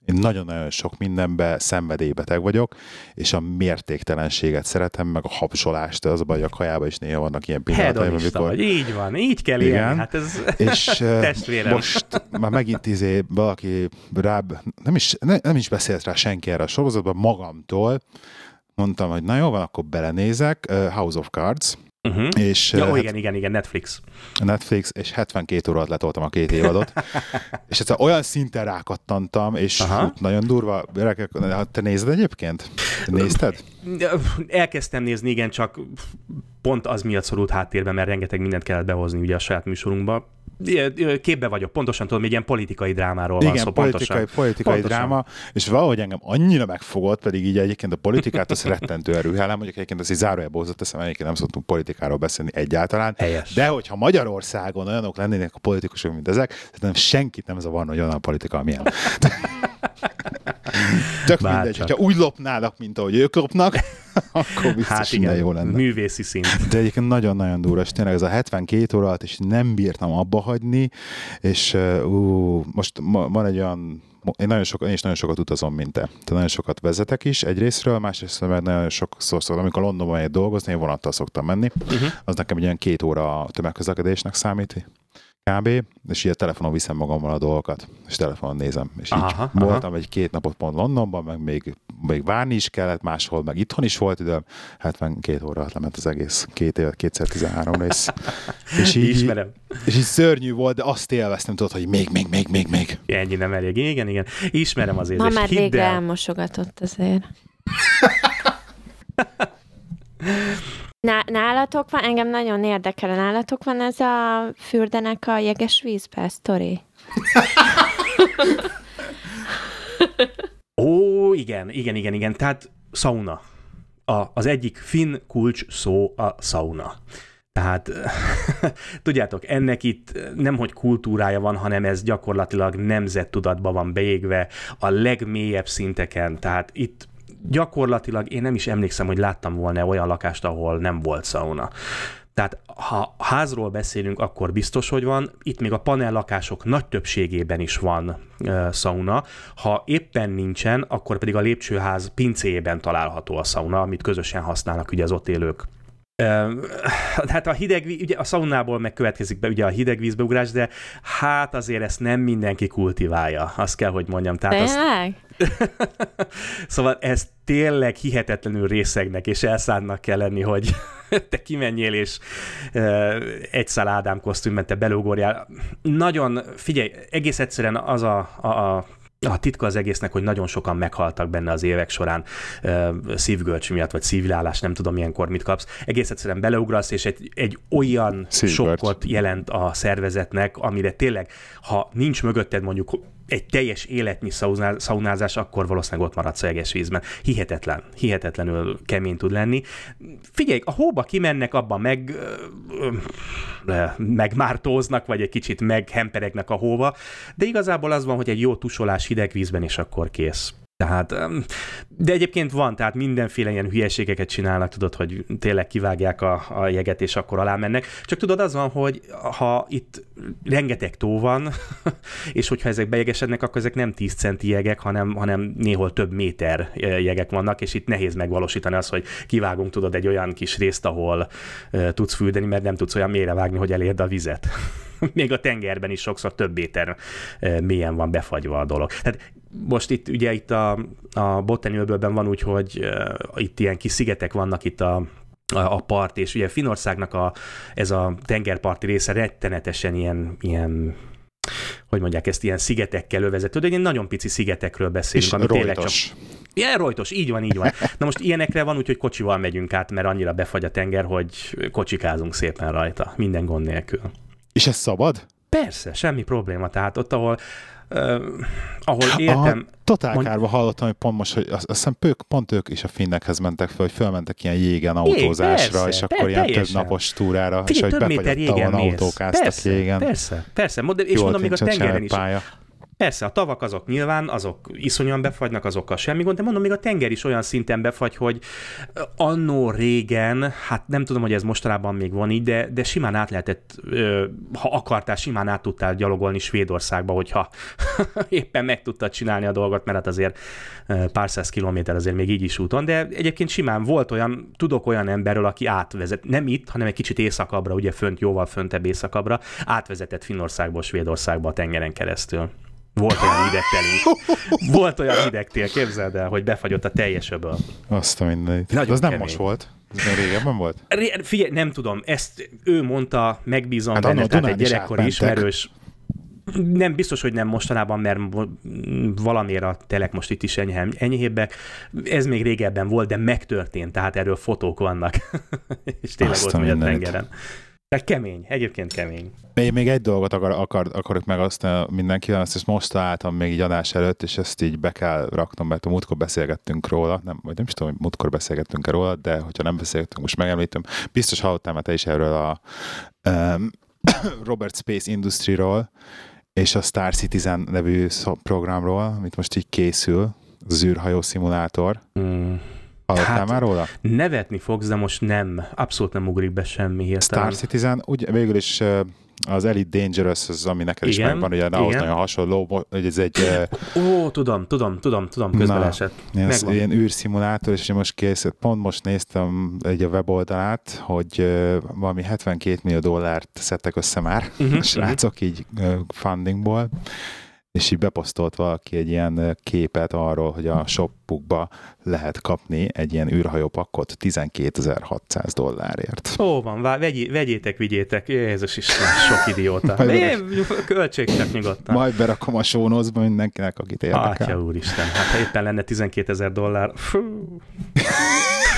én nagyon-nagyon sok mindenbe szenvedélybeteg vagyok, és a mértéktelenséget szeretem, meg a habsolást, az a baj, a kajában is néha vannak ilyen pillanatok, amikor... Vagy. Így van, így kell Igen. élni, hát ez *laughs* és *laughs* testvérem. most már megint izé valaki rá, nem is, ne, nem is beszélt rá senki erre a sorozatban, magamtól, mondtam, hogy na jó van, akkor belenézek, uh, House of Cards, Uh-huh. és Ja, uh, ó, igen, igen, igen, Netflix. Netflix, és 72 órát letoltam a két évadot, *laughs* és egyszer olyan szinten rákattantam, és Aha. nagyon durva, te nézed egyébként? Te nézted? Elkezdtem nézni, igen, csak pont az miatt szorult háttérbe, mert rengeteg mindent kellett behozni ugye a saját műsorunkba. Képbe vagyok, pontosan tudom, hogy ilyen politikai drámáról van Igen, szó, politikai, pontosan. politikai Pontosan. dráma, és valahogy engem annyira megfogott, pedig így egyébként a politikát az rettentő erőhellem, mondjuk egyébként az így zárójelbe hozott teszem, egyébként nem szoktunk politikáról beszélni egyáltalán, Helyes. de hogyha Magyarországon olyanok lennének a politikusok, mint ezek, szerintem senkit nem zavarna, hogy olyan a politika, amilyen. *laughs* Tök Bárcsak. mindegy, hogyha úgy lopnának, mint ahogy ők lopnak, *laughs* akkor biztos Hát igen, jó lenne. művészi szint. De egyébként nagyon-nagyon durva, és tényleg ez a 72 óra alatt, és nem bírtam abba hagyni, és ú, most ma, van egy olyan én, nagyon sok, én is nagyon sokat utazom, mint te. Te nagyon sokat vezetek is egyrésztről, másrészt meg nagyon sokszor szoktam, amikor Londonban megyek dolgozni, én vonattal szoktam menni. Uh-huh. Az nekem egy olyan két óra tömegközlekedésnek számít, kb. És ilyen telefonon viszem magammal a dolgokat, és telefonon nézem. És így Aha, aha, aha. voltam egy két napot pont Londonban, meg még, még várni is kellett, máshol, meg itthon is volt időm. 72 óra alatt lement az egész két év, kétszer 13 rész. *laughs* És így, Ismerem. és így szörnyű volt, de azt élveztem, tudod, hogy még, még, még, még, még. Ennyi nem elég. Igen, igen. Ismerem az Ma érzést. már Hidd végre el. elmosogatott azért. *laughs* Ná- nálatok van, engem nagyon érdekel, nálatok van ez a fürdenek a jeges vízbe sztori? *laughs* Ó, igen, igen, igen, igen. Tehát sauna. A, az egyik finn kulcs szó a sauna. Tehát *laughs* tudjátok, ennek itt nem hogy kultúrája van, hanem ez gyakorlatilag nemzettudatba van beégve a legmélyebb szinteken. Tehát itt gyakorlatilag én nem is emlékszem, hogy láttam volna olyan lakást, ahol nem volt sauna. Tehát ha házról beszélünk, akkor biztos, hogy van. Itt még a panel lakások nagy többségében is van uh, sauna. Ha éppen nincsen, akkor pedig a lépcsőház pincéjében található a sauna, amit közösen használnak ugye az ott élők. Hát a hideg, ugye a szaunából megkövetkezik be ugye a hideg vízbeugrás, de hát azért ezt nem mindenki kultiválja, azt kell, hogy mondjam. Tehát azt? *laughs* Szóval ez tényleg hihetetlenül részegnek és elszánnak kell lenni, hogy *laughs* te kimenjél és egy szál Ádám kosztümben te belugorjál. Nagyon, figyelj, egész egyszerűen az a, a, a a titka az egésznek, hogy nagyon sokan meghaltak benne az évek során szívgölcs miatt, vagy szívleállás, nem tudom ilyenkor mit kapsz. Egész egyszerűen beleugrasz, és egy, egy olyan Szívgölcs. sokkot jelent a szervezetnek, amire tényleg, ha nincs mögötted mondjuk egy teljes életnyi szauná- szaunázás, akkor valószínűleg ott maradsz a vízben. Hihetetlen, hihetetlenül kemény tud lenni. Figyelj, a hóba kimennek, abban meg, megmártóznak, vagy egy kicsit meghemperegnek a hóba, de igazából az van, hogy egy jó tusolás hideg vízben, és akkor kész. Tehát, de egyébként van, tehát mindenféle ilyen hülyeségeket csinálnak, tudod, hogy tényleg kivágják a, a jeget, és akkor alá mennek. Csak tudod, az van, hogy ha itt rengeteg tó van, *laughs* és hogyha ezek bejegesednek, akkor ezek nem 10 centi jegek, hanem, hanem néhol több méter eh, jegek vannak, és itt nehéz megvalósítani azt, hogy kivágunk, tudod, egy olyan kis részt, ahol uh, tudsz fürdeni, mert nem tudsz olyan mélyre vágni, hogy elérd a vizet. *laughs* Még a tengerben is sokszor több méter uh, mélyen van befagyva a dolog. Tehát most itt ugye itt a, a Bottenölbőlben van úgy, hogy uh, itt ilyen kis szigetek vannak itt a, a, part, és ugye Finországnak a, ez a tengerparti része rettenetesen ilyen, ilyen hogy mondják ezt, ilyen szigetekkel övezető, de ilyen nagyon pici szigetekről beszélünk, És ami tényleg csak. Ilyen rojtos, így van, így van. Na most ilyenekre van úgy, hogy kocsival megyünk át, mert annyira befagy a tenger, hogy kocsikázunk szépen rajta, minden gond nélkül. És ez szabad? Persze, semmi probléma. Tehát ott, ahol, uh, ahol értem, Totál Mond- kárba hallottam, hogy pont most, hogy azt, hiszem ők, pont ők is a finnekhez mentek fel, hogy fölmentek ilyen jégen autózásra, persze, és akkor ilyen több napos túrára, és figyelj, hogy több méter befagyott autókáztak Persze, jégen. persze, persze. Mod- És Jó, mondom, még a tengeren is. pálya. Persze, a tavak azok nyilván, azok iszonyan befagynak, azokkal semmi gond, de mondom, még a tenger is olyan szinten befagy, hogy annó régen, hát nem tudom, hogy ez mostanában még van így, de, de simán át lehetett, ha akartál, simán át tudtál gyalogolni Svédországba, hogyha *laughs* éppen meg tudtad csinálni a dolgot, mert hát azért pár száz kilométer azért még így is úton, de egyébként simán volt olyan, tudok olyan emberről, aki átvezet, nem itt, hanem egy kicsit északabbra, ugye fönt, jóval föntebb északabbra, átvezetett Finnországból Svédországba a tengeren keresztül. Volt olyan hidegtelünk. Volt olyan hidegtél, képzeld el, hogy befagyott a teljes öböl. Azt a mindenit. Nagyon az nem kemény. most volt. Ez régebben volt? Ré- Figyelj, nem tudom, ezt ő mondta, megbízom Hát benne, tehát egy is gyerekkori átmentek. ismerős. Nem biztos, hogy nem mostanában, mert valamiért a telek most itt is enyhe, enyhébbek. Ez még régebben volt, de megtörtént, tehát erről fotók vannak. *laughs* És tényleg Azt ott a megy a tengeren. Tehát kemény, egyébként kemény. Még, még egy dolgot akar, akar, akarok meg azt mindenkivel, azt ezt most találtam még így adás előtt, és ezt így be kell raknom, mert a múltkor beszélgettünk róla, nem, vagy nem is tudom, hogy múltkor beszélgettünk róla, de hogyha nem beszélgettünk, most megemlítem. Biztos hallottál már te is erről a um, *coughs* Robert Space Industry-ról, és a Star Citizen nevű programról, amit most így készül, az űrhajó szimulátor. Hmm. Hallottál Hát, már róla? Nevetni fogsz, de most nem, abszolút nem ugrik be semmi hirtelen. Star Citizen, úgy végül is az Elite Dangerous, az, ami neked is Igen, megvan, ugye ahhoz nagyon hasonló, hogy ez egy Ó, tudom, tudom, tudom, tudom, közben Na. esett. Megvan. ilyen űrszimulátor, és most készült, pont most néztem egy a weboldalát, hogy valami 72 millió dollárt szedtek össze már Mhm, a *laughs* srácok így ö, fundingból, és így beposztolt valaki egy ilyen képet arról, hogy a shopukba lehet kapni egy ilyen űrhajópakkot 12.600 dollárért. Ó, van, vá- vegyé, vegyétek, vigyétek. Jézus Isten, sok idióta. *laughs* Én, költség csak nyugodtan. Majd berakom a sónozba mindenkinek, akit érdekel. Atya úristen, hát ha éppen lenne 12 ezer dollár, fú.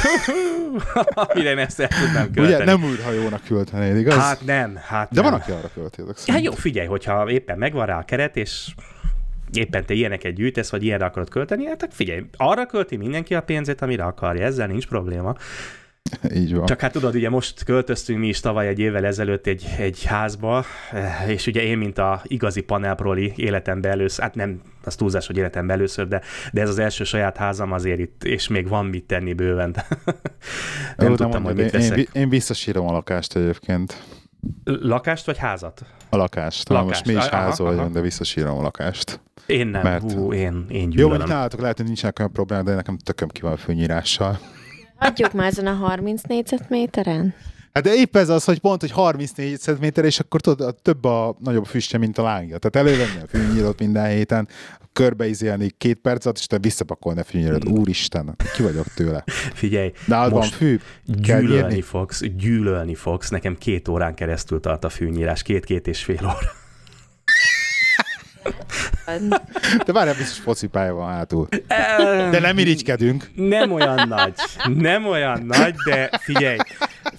*laughs* Mire én ezt el tudnám költeni. Ugye nem űrhajónak költenéd, igaz? Hát nem, hát De nem. van, aki arra költi, ezek Hát szerint. jó, figyelj, hogyha éppen megvan rá a keret, és éppen te ilyeneket gyűjtesz, vagy ilyenre akarod költeni, hát figyelj, arra költi mindenki a pénzét, amire akarja, ezzel nincs probléma. *laughs* Így van. Csak hát tudod, ugye most költöztünk mi is tavaly egy évvel ezelőtt egy, egy házba, és ugye én, mint a igazi panelproli életemben először, hát nem az túlzás, hogy életemben először, de, de ez az első saját házam azért itt, és még van mit tenni bőven. *laughs* nem Jó, tudtam, hogy mit én, veszek. én, én visszasírom a lakást egyébként. Lakást vagy házat? A lakást. Talán most Lakást. mi is Aha, de visszasírom a lakást. Én nem. Mert- Hú, én, én Jó, gyűlölöm. mondjuk nálatok lehet, hogy nincsenek olyan problémák, de nekem tököm ki van a fűnyírással. Hagyjuk már ezen a 30 négyzetméteren. Hát de épp ez az, hogy pont, hogy 34 cm, és akkor tudod, több a nagyobb füstje, mint a lángja. Tehát elővenni a fűnyírót minden héten, körbeizélni két percet, és te visszapakolni a fűnyírót. Úristen, ki vagyok tőle. Figyelj, van most fű? Kell gyűlölni fogsz, gyűlölni fogsz. Nekem két órán keresztül tart a fűnyírás, két-két és fél óra. *laughs* De várjál, biztos focipálya van hátul. De nem irigykedünk. Nem olyan nagy, nem olyan nagy, de figyelj,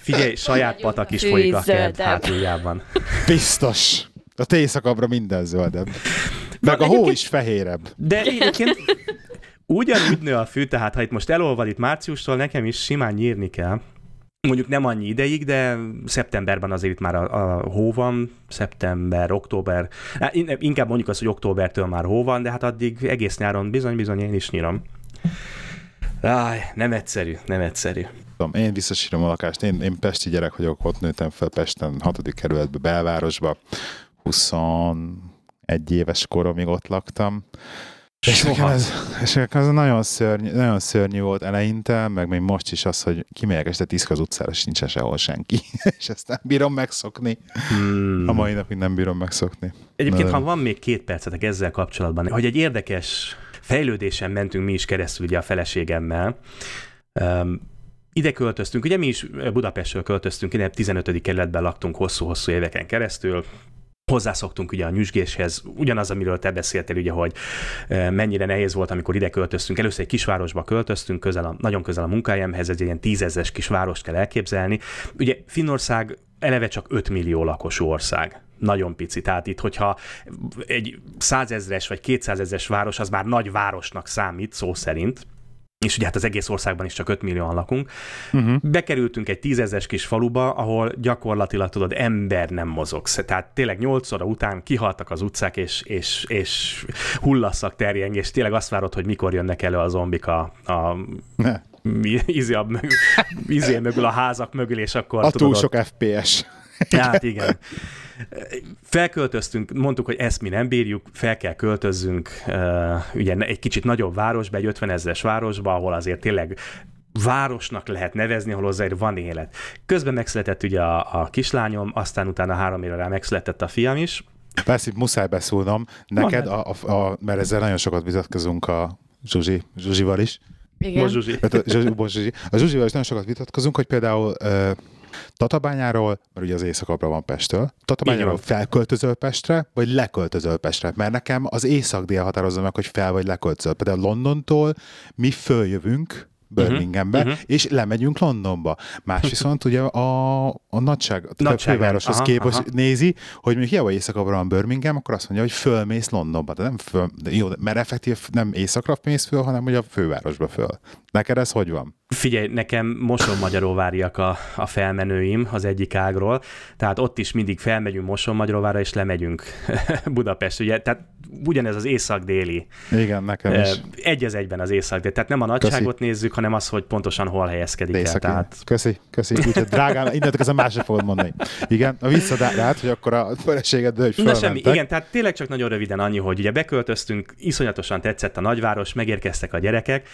figyelj, saját patak is folyik a kert hátuljában. *laughs* Biztos. A éjszakabbra minden zöldebb. Meg a hó is fehérebb. De egyébként ugyanúgy nő a fű, tehát ha itt most elolvad itt márciustól, nekem is simán nyírni kell. Mondjuk nem annyi ideig, de szeptemberben azért itt már a, a hó van, szeptember, október, hát in- inkább mondjuk azt, hogy októbertől már hó van, de hát addig egész nyáron bizony-bizony én is nyírom. Áj, nem egyszerű, nem egyszerű. Én visszasírom a lakást. Én, én pesti gyerek vagyok, ott nőttem fel Pesten, 6. kerületbe, belvárosba. 21 éves koromig ott laktam. És nekem, ez, és nekem ez nagyon, szörny, nagyon szörnyű volt eleinte, meg még most is az, hogy kimegyek este Tiszka az utcára, és nincsen sehol senki. *laughs* és ezt nem bírom megszokni. Hmm. A mai napig nem bírom megszokni. Egyébként, Na, ha van még két percetek ezzel kapcsolatban, hogy egy érdekes fejlődésen mentünk mi is keresztül ugye a feleségemmel. Um, ide költöztünk, ugye mi is Budapestről költöztünk, ide 15. kerületben laktunk hosszú-hosszú éveken keresztül, hozzászoktunk ugye a nyüzsgéshez, ugyanaz, amiről te beszéltél, ugye, hogy mennyire nehéz volt, amikor ide költöztünk. Először egy kisvárosba költöztünk, közel a, nagyon közel a munkahelyemhez, egy ilyen tízezes kisvárost kell elképzelni. Ugye Finnország eleve csak 5 millió lakosú ország. Nagyon pici. Tehát itt, hogyha egy százezres vagy kétszázezres város, az már nagy városnak számít, szó szerint, és ugye hát az egész országban is csak 5 millióan lakunk. Uh-huh. Bekerültünk egy tízezes kis faluba, ahol gyakorlatilag tudod, ember nem mozog. Tehát tényleg 8 óra után kihaltak az utcák, és, és, és hullaszak terjeng, és tényleg azt várod, hogy mikor jönnek elő a zombik a, a Ne. *laughs* a mögül, izé mögül, a házak mögül, és akkor A tudod, túl sok FPS. Hát igen. Felköltöztünk, mondtuk, hogy ezt mi nem bírjuk, fel kell költözzünk ugye egy kicsit nagyobb városba, egy 50 ezeres városba, ahol azért tényleg városnak lehet nevezni, ahol azért van élet. Közben megszületett ugye a, a kislányom, aztán utána három évre rá megszületett a fiam is, Persze, muszáj beszólnom. Neked, a, a, a, mert ezzel nagyon sokat vitatkozunk a Zsuzsi, Zsuzsival is. Igen. Most Zsuzsi. A, Zsuzsi, most Zsuzsi. a Zsuzsival is nagyon sokat vitatkozunk, hogy például uh, Tatabányáról, mert ugye az éjszakabbra van Pesttől, Tatabányáról felköltözöl Pestre, vagy leköltözöl Pestre? Mert nekem az észak-dél határozza meg, hogy fel vagy leköltözöl. Például Londontól mi följövünk Birminghambe, uh-huh. és lemegyünk Londonba. Más viszont ugye a, a nagyság, a fővároshoz képes nézi, hogy mondjuk hiába éjszakabbra van Birmingham, akkor azt mondja, hogy fölmész Londonba. De nem föl, de jó, mert effektív nem éjszakra mész föl, hanem hogy a fővárosba föl. Neked ez hogy van? Figyelj, nekem Mosonmagyaróváriak a, a felmenőim az egyik ágról, tehát ott is mindig felmegyünk Mosonmagyaróvára, és lemegyünk *laughs* Budapest, ugye, tehát ugyanez az észak-déli. Igen, nekem is. Egy az egyben az észak déli Tehát nem a nagyságot köszi. nézzük, hanem az, hogy pontosan hol helyezkedik el. Tehát... Köszi, köszi. Úgyhogy drágám, innentől kezdve másra fogod mondani. Igen, a visszadárt, hogy akkor a feleséged, hogy Na semmi, igen, tehát tényleg csak nagyon röviden annyi, hogy ugye beköltöztünk, iszonyatosan tetszett a nagyváros, megérkeztek a gyerekek,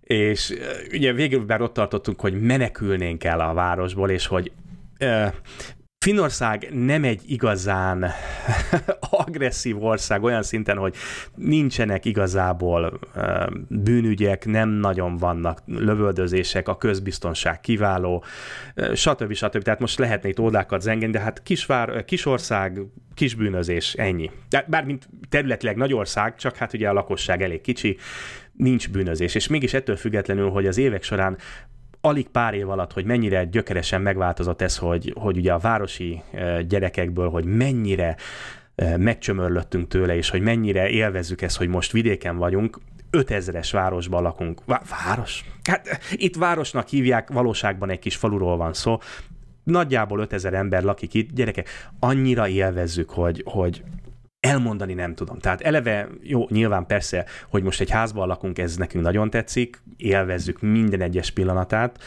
és ugye végül már ott tartottunk, hogy menekülnénk el a városból, és hogy Finország nem egy igazán *laughs* agresszív ország olyan szinten, hogy nincsenek igazából bűnügyek, nem nagyon vannak lövöldözések, a közbiztonság kiváló, stb. stb. Tehát most lehetne itt ódákat zengeni, de hát kisvár, kisország, kisbűnözés, ennyi. Bármint területileg nagy ország, csak hát ugye a lakosság elég kicsi, nincs bűnözés. És mégis ettől függetlenül, hogy az évek során alig pár év alatt, hogy mennyire gyökeresen megváltozott ez, hogy, hogy ugye a városi gyerekekből, hogy mennyire megcsömörlöttünk tőle, és hogy mennyire élvezzük ezt, hogy most vidéken vagyunk, 5000-es városban lakunk. Város? Hát itt városnak hívják, valóságban egy kis faluról van szó. Nagyjából 5000 ember lakik itt. Gyerekek, annyira élvezzük, hogy, hogy elmondani nem tudom. Tehát eleve, jó, nyilván persze, hogy most egy házban lakunk, ez nekünk nagyon tetszik, élvezzük minden egyes pillanatát.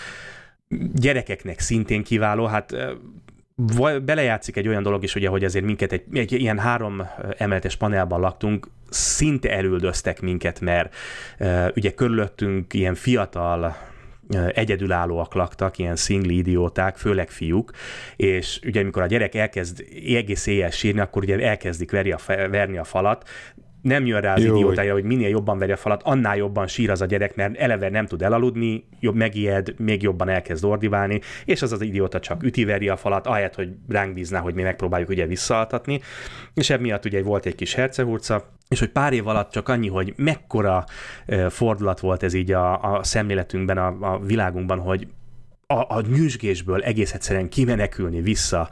Gyerekeknek szintén kiváló, hát belejátszik egy olyan dolog is, ugye, hogy azért minket egy, egy ilyen három emeletes panelban laktunk, szinte elüldöztek minket, mert ugye körülöttünk ilyen fiatal egyedülállóak laktak, ilyen szingli idióták, főleg fiúk, és ugye amikor a gyerek elkezd egész éjjel sírni, akkor ugye elkezdik verni a, verni a falat, nem jön rá az Jó, idiótája, hogy minél jobban verje a falat, annál jobban sír az a gyerek, mert eleve nem tud elaludni, jobb megijed, még jobban elkezd ordiválni, és az az idióta csak ütiveri a falat, ahelyett, hogy ránk bízná, hogy mi megpróbáljuk ugye visszaaltatni. És emiatt ugye volt egy kis hercehurca, és hogy pár év alatt csak annyi, hogy mekkora fordulat volt ez így a, a szemléletünkben, a, a világunkban, hogy a, a nyüzsgésből egész egyszerűen kimenekülni vissza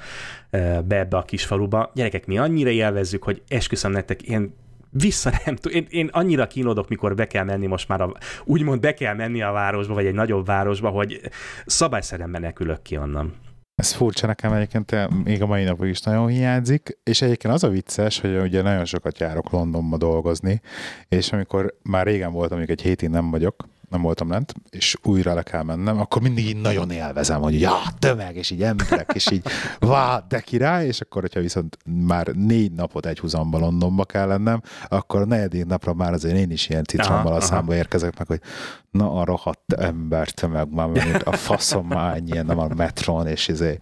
be ebbe a kis faluba. Gyerekek, mi annyira élvezzük, hogy esküszöm nektek, én vissza nem tudom. Én, én annyira kínlódok, mikor be kell menni most már, a, úgymond be kell menni a városba, vagy egy nagyobb városba, hogy szabályszerűen menekülök ki onnan. Ez furcsa nekem egyébként, még a mai napig is nagyon hiányzik, és egyébként az a vicces, hogy ugye nagyon sokat járok Londonba dolgozni, és amikor már régen voltam, amikor egy hétig nem vagyok, nem voltam lent, és újra le kell mennem, akkor mindig így nagyon élvezem, hogy ja, tömeg, és így emberek, és így vá, de király, és akkor, hogyha viszont már négy napot egy húzamba Londonba kell lennem, akkor a negyedik napra már azért én is ilyen citrommal a számba érkezek meg, hogy na a rohadt ember tömeg már, mint a faszom már ennyi, nem a metron, és izé.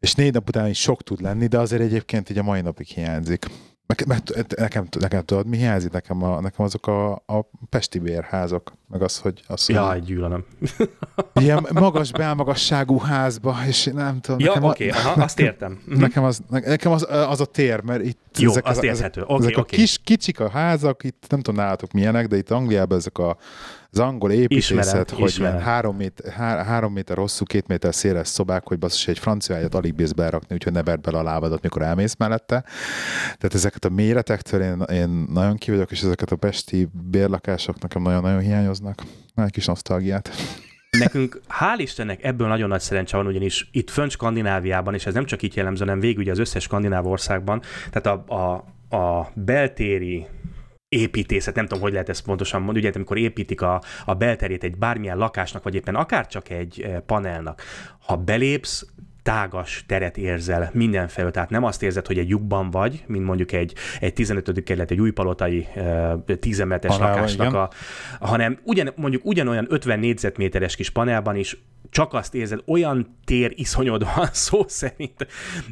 És négy nap után is sok tud lenni, de azért egyébként így a mai napig hiányzik. Nekem, nekem, tudod, mi hiányzik nekem, a, nekem azok a, a pesti bérházak, meg az, hogy... Az, Jaj, hogy gyűlölöm. *laughs* Ilyen magas belmagasságú házba, és nem tudom... Ja, oké, okay, aha, azt értem. *laughs* Nekem, az, nekem az, az a tér, mert itt... Jó, ezek, azt érthető. Ezek, okay, ezek okay. a kis, kicsik a házak, itt nem tudom nálatok milyenek, de itt Angliában ezek a az angol építészet, ismerem, hogy ismerem. három, méter, há, három méter hosszú, két méter széles szobák, hogy basszus egy franciáját alig bíz berakni, úgyhogy ne verd bele a lábadat, mikor elmész mellette. Tehát ezeket a méretektől én, én nagyon ki vagyok, és ezeket a pesti bérlakások nekem nagyon-nagyon hiányoznak. Egy kis nosztalgiát. Nekünk hál' Istennek ebből nagyon nagy szerencse van, ugyanis itt fönn Skandináviában, és ez nem csak itt jellemző, hanem végül az összes skandináv országban, tehát a, a, a beltéri építészet, nem tudom, hogy lehet ezt pontosan mondani, ugye amikor építik a, a belterét egy bármilyen lakásnak, vagy éppen akár csak egy eh, panelnak, ha belépsz, tágas teret érzel mindenfelől, tehát nem azt érzed, hogy egy lyukban vagy, mint mondjuk egy, egy 15. kerület, egy újpalotai uh, tízemeletes lakásnak, a, hanem ugyan, mondjuk ugyanolyan 50 négyzetméteres kis panelban is csak azt érzed, olyan tér iszonyod van *laughs* szó szerint.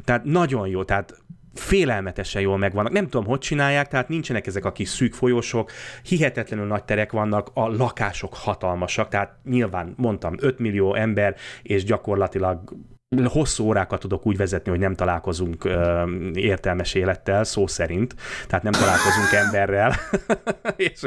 Tehát nagyon jó, tehát félelmetesen jól megvannak. Nem tudom, hogy csinálják, tehát nincsenek ezek a kis szűk folyosok, hihetetlenül nagy terek vannak, a lakások hatalmasak, tehát nyilván mondtam, 5 millió ember, és gyakorlatilag hosszú órákat tudok úgy vezetni, hogy nem találkozunk ö, értelmes élettel, szó szerint, tehát nem találkozunk emberrel, *laughs* és,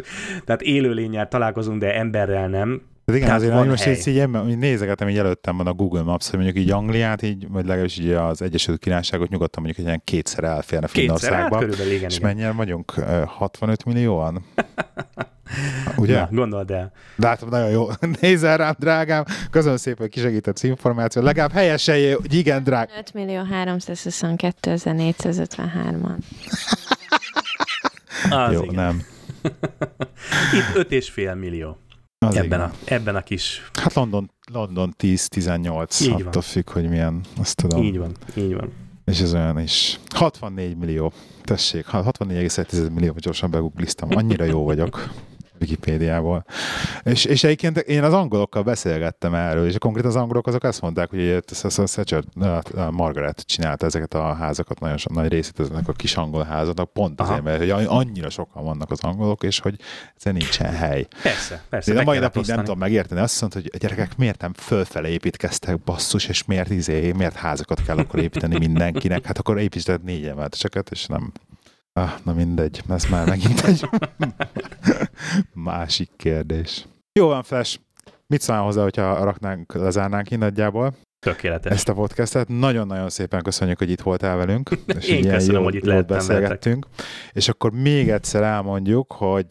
tehát élőlényel találkozunk, de emberrel nem, tehát igen, Tehát azért van most így, így, így nézegetem, így előttem van a Google Maps, hogy mondjuk így Angliát, így, vagy legalábbis így az Egyesült Királyságot nyugodtan mondjuk egy ilyen kétszer elférne kétszer, hát Finnországba. körülbelül igen, És igen. mennyien vagyunk? Ö, 65 millióan? *laughs* Ugye? Na, gondold el. Látom, nagyon jó. *laughs* Nézzel rám, drágám. Köszönöm szépen, hogy kisegített információ. Legalább helyeselje, hogy igen, drág. 5 millió 322 453-an. Az jó, igen. nem. *laughs* Itt öt és fél millió Az ebben igen. a, ebben a kis... Hát London, London 10-18, Így attól függ, hogy milyen, azt tudom. Így van, így van. És ez olyan is. 64 millió. Tessék, 64,1 millió, gyorsan begoogliztam. Annyira jó vagyok. Wikipédiából. És, és egyébként én az angolokkal beszélgettem erről, és konkrétan az angolok azok azt mondták, hogy Thatcher, Margaret csinálta ezeket a házakat, nagyon nagy részét ezeknek a kis angol házaknak, pont azért, mert hogy annyira sokan vannak az angolok, és hogy ez nincsen hely. Persze, persze. De a mai napig nem tudom megérteni. Azt mondta, hogy a gyerekek miért nem fölfele építkeztek basszus, és miért, izé, miért házakat kell akkor építeni mindenkinek? Hát akkor építsd négy emelteseket, és nem... Ah, na mindegy, ez már megint egy *laughs* másik kérdés. Jó van, Flash. Mit szól hozzá, hogyha raknánk, lezárnánk ki nagyjából Tökéletes. ezt a podcastet? Nagyon-nagyon szépen köszönjük, hogy itt voltál velünk. *laughs* És Én köszönöm, jól- hogy itt lehettem beszélgettünk. És akkor még egyszer elmondjuk, hogy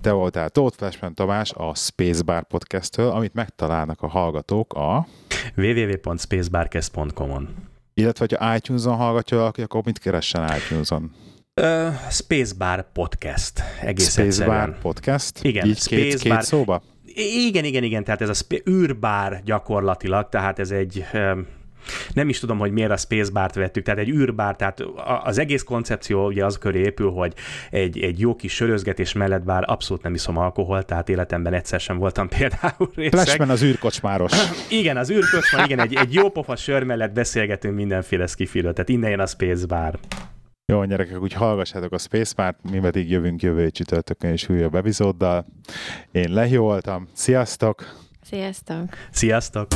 te voltál Tóth Flashman Tamás a Spacebar podcast-től, amit megtalálnak a hallgatók a www.spacebarcast.com-on illetve, hogyha iTunes-on hallgatja valaki, akkor mit keressen iTunes-on? Uh, Spacebar Podcast. Egész Spacebar egyszerűen. podcast? Igen, Így két, Spacebar. két szóba? Igen, igen, igen, tehát ez a sp- űrbár gyakorlatilag, tehát ez egy, um, nem is tudom, hogy miért a Spacebart vettük, tehát egy űrbár, tehát az egész koncepció ugye az köré épül, hogy egy, egy jó kis sörözgetés mellett, bár abszolút nem iszom alkohol, tehát életemben egyszer sem voltam *laughs* például részeg. Flashman az űrkocsmáros. *clears throat* Igen, az űrkocsma, igen, egy, egy jó pofa sör mellett beszélgetünk mindenféle skifiről, tehát innen jön a Spacebar. Jó, gyerekek, úgy hallgassátok a Spacepart, mi pedig jövünk jövő csütörtökön és újabb epizóddal. Én Lehi voltam. Sziasztok! Sziasztok! Sziasztok!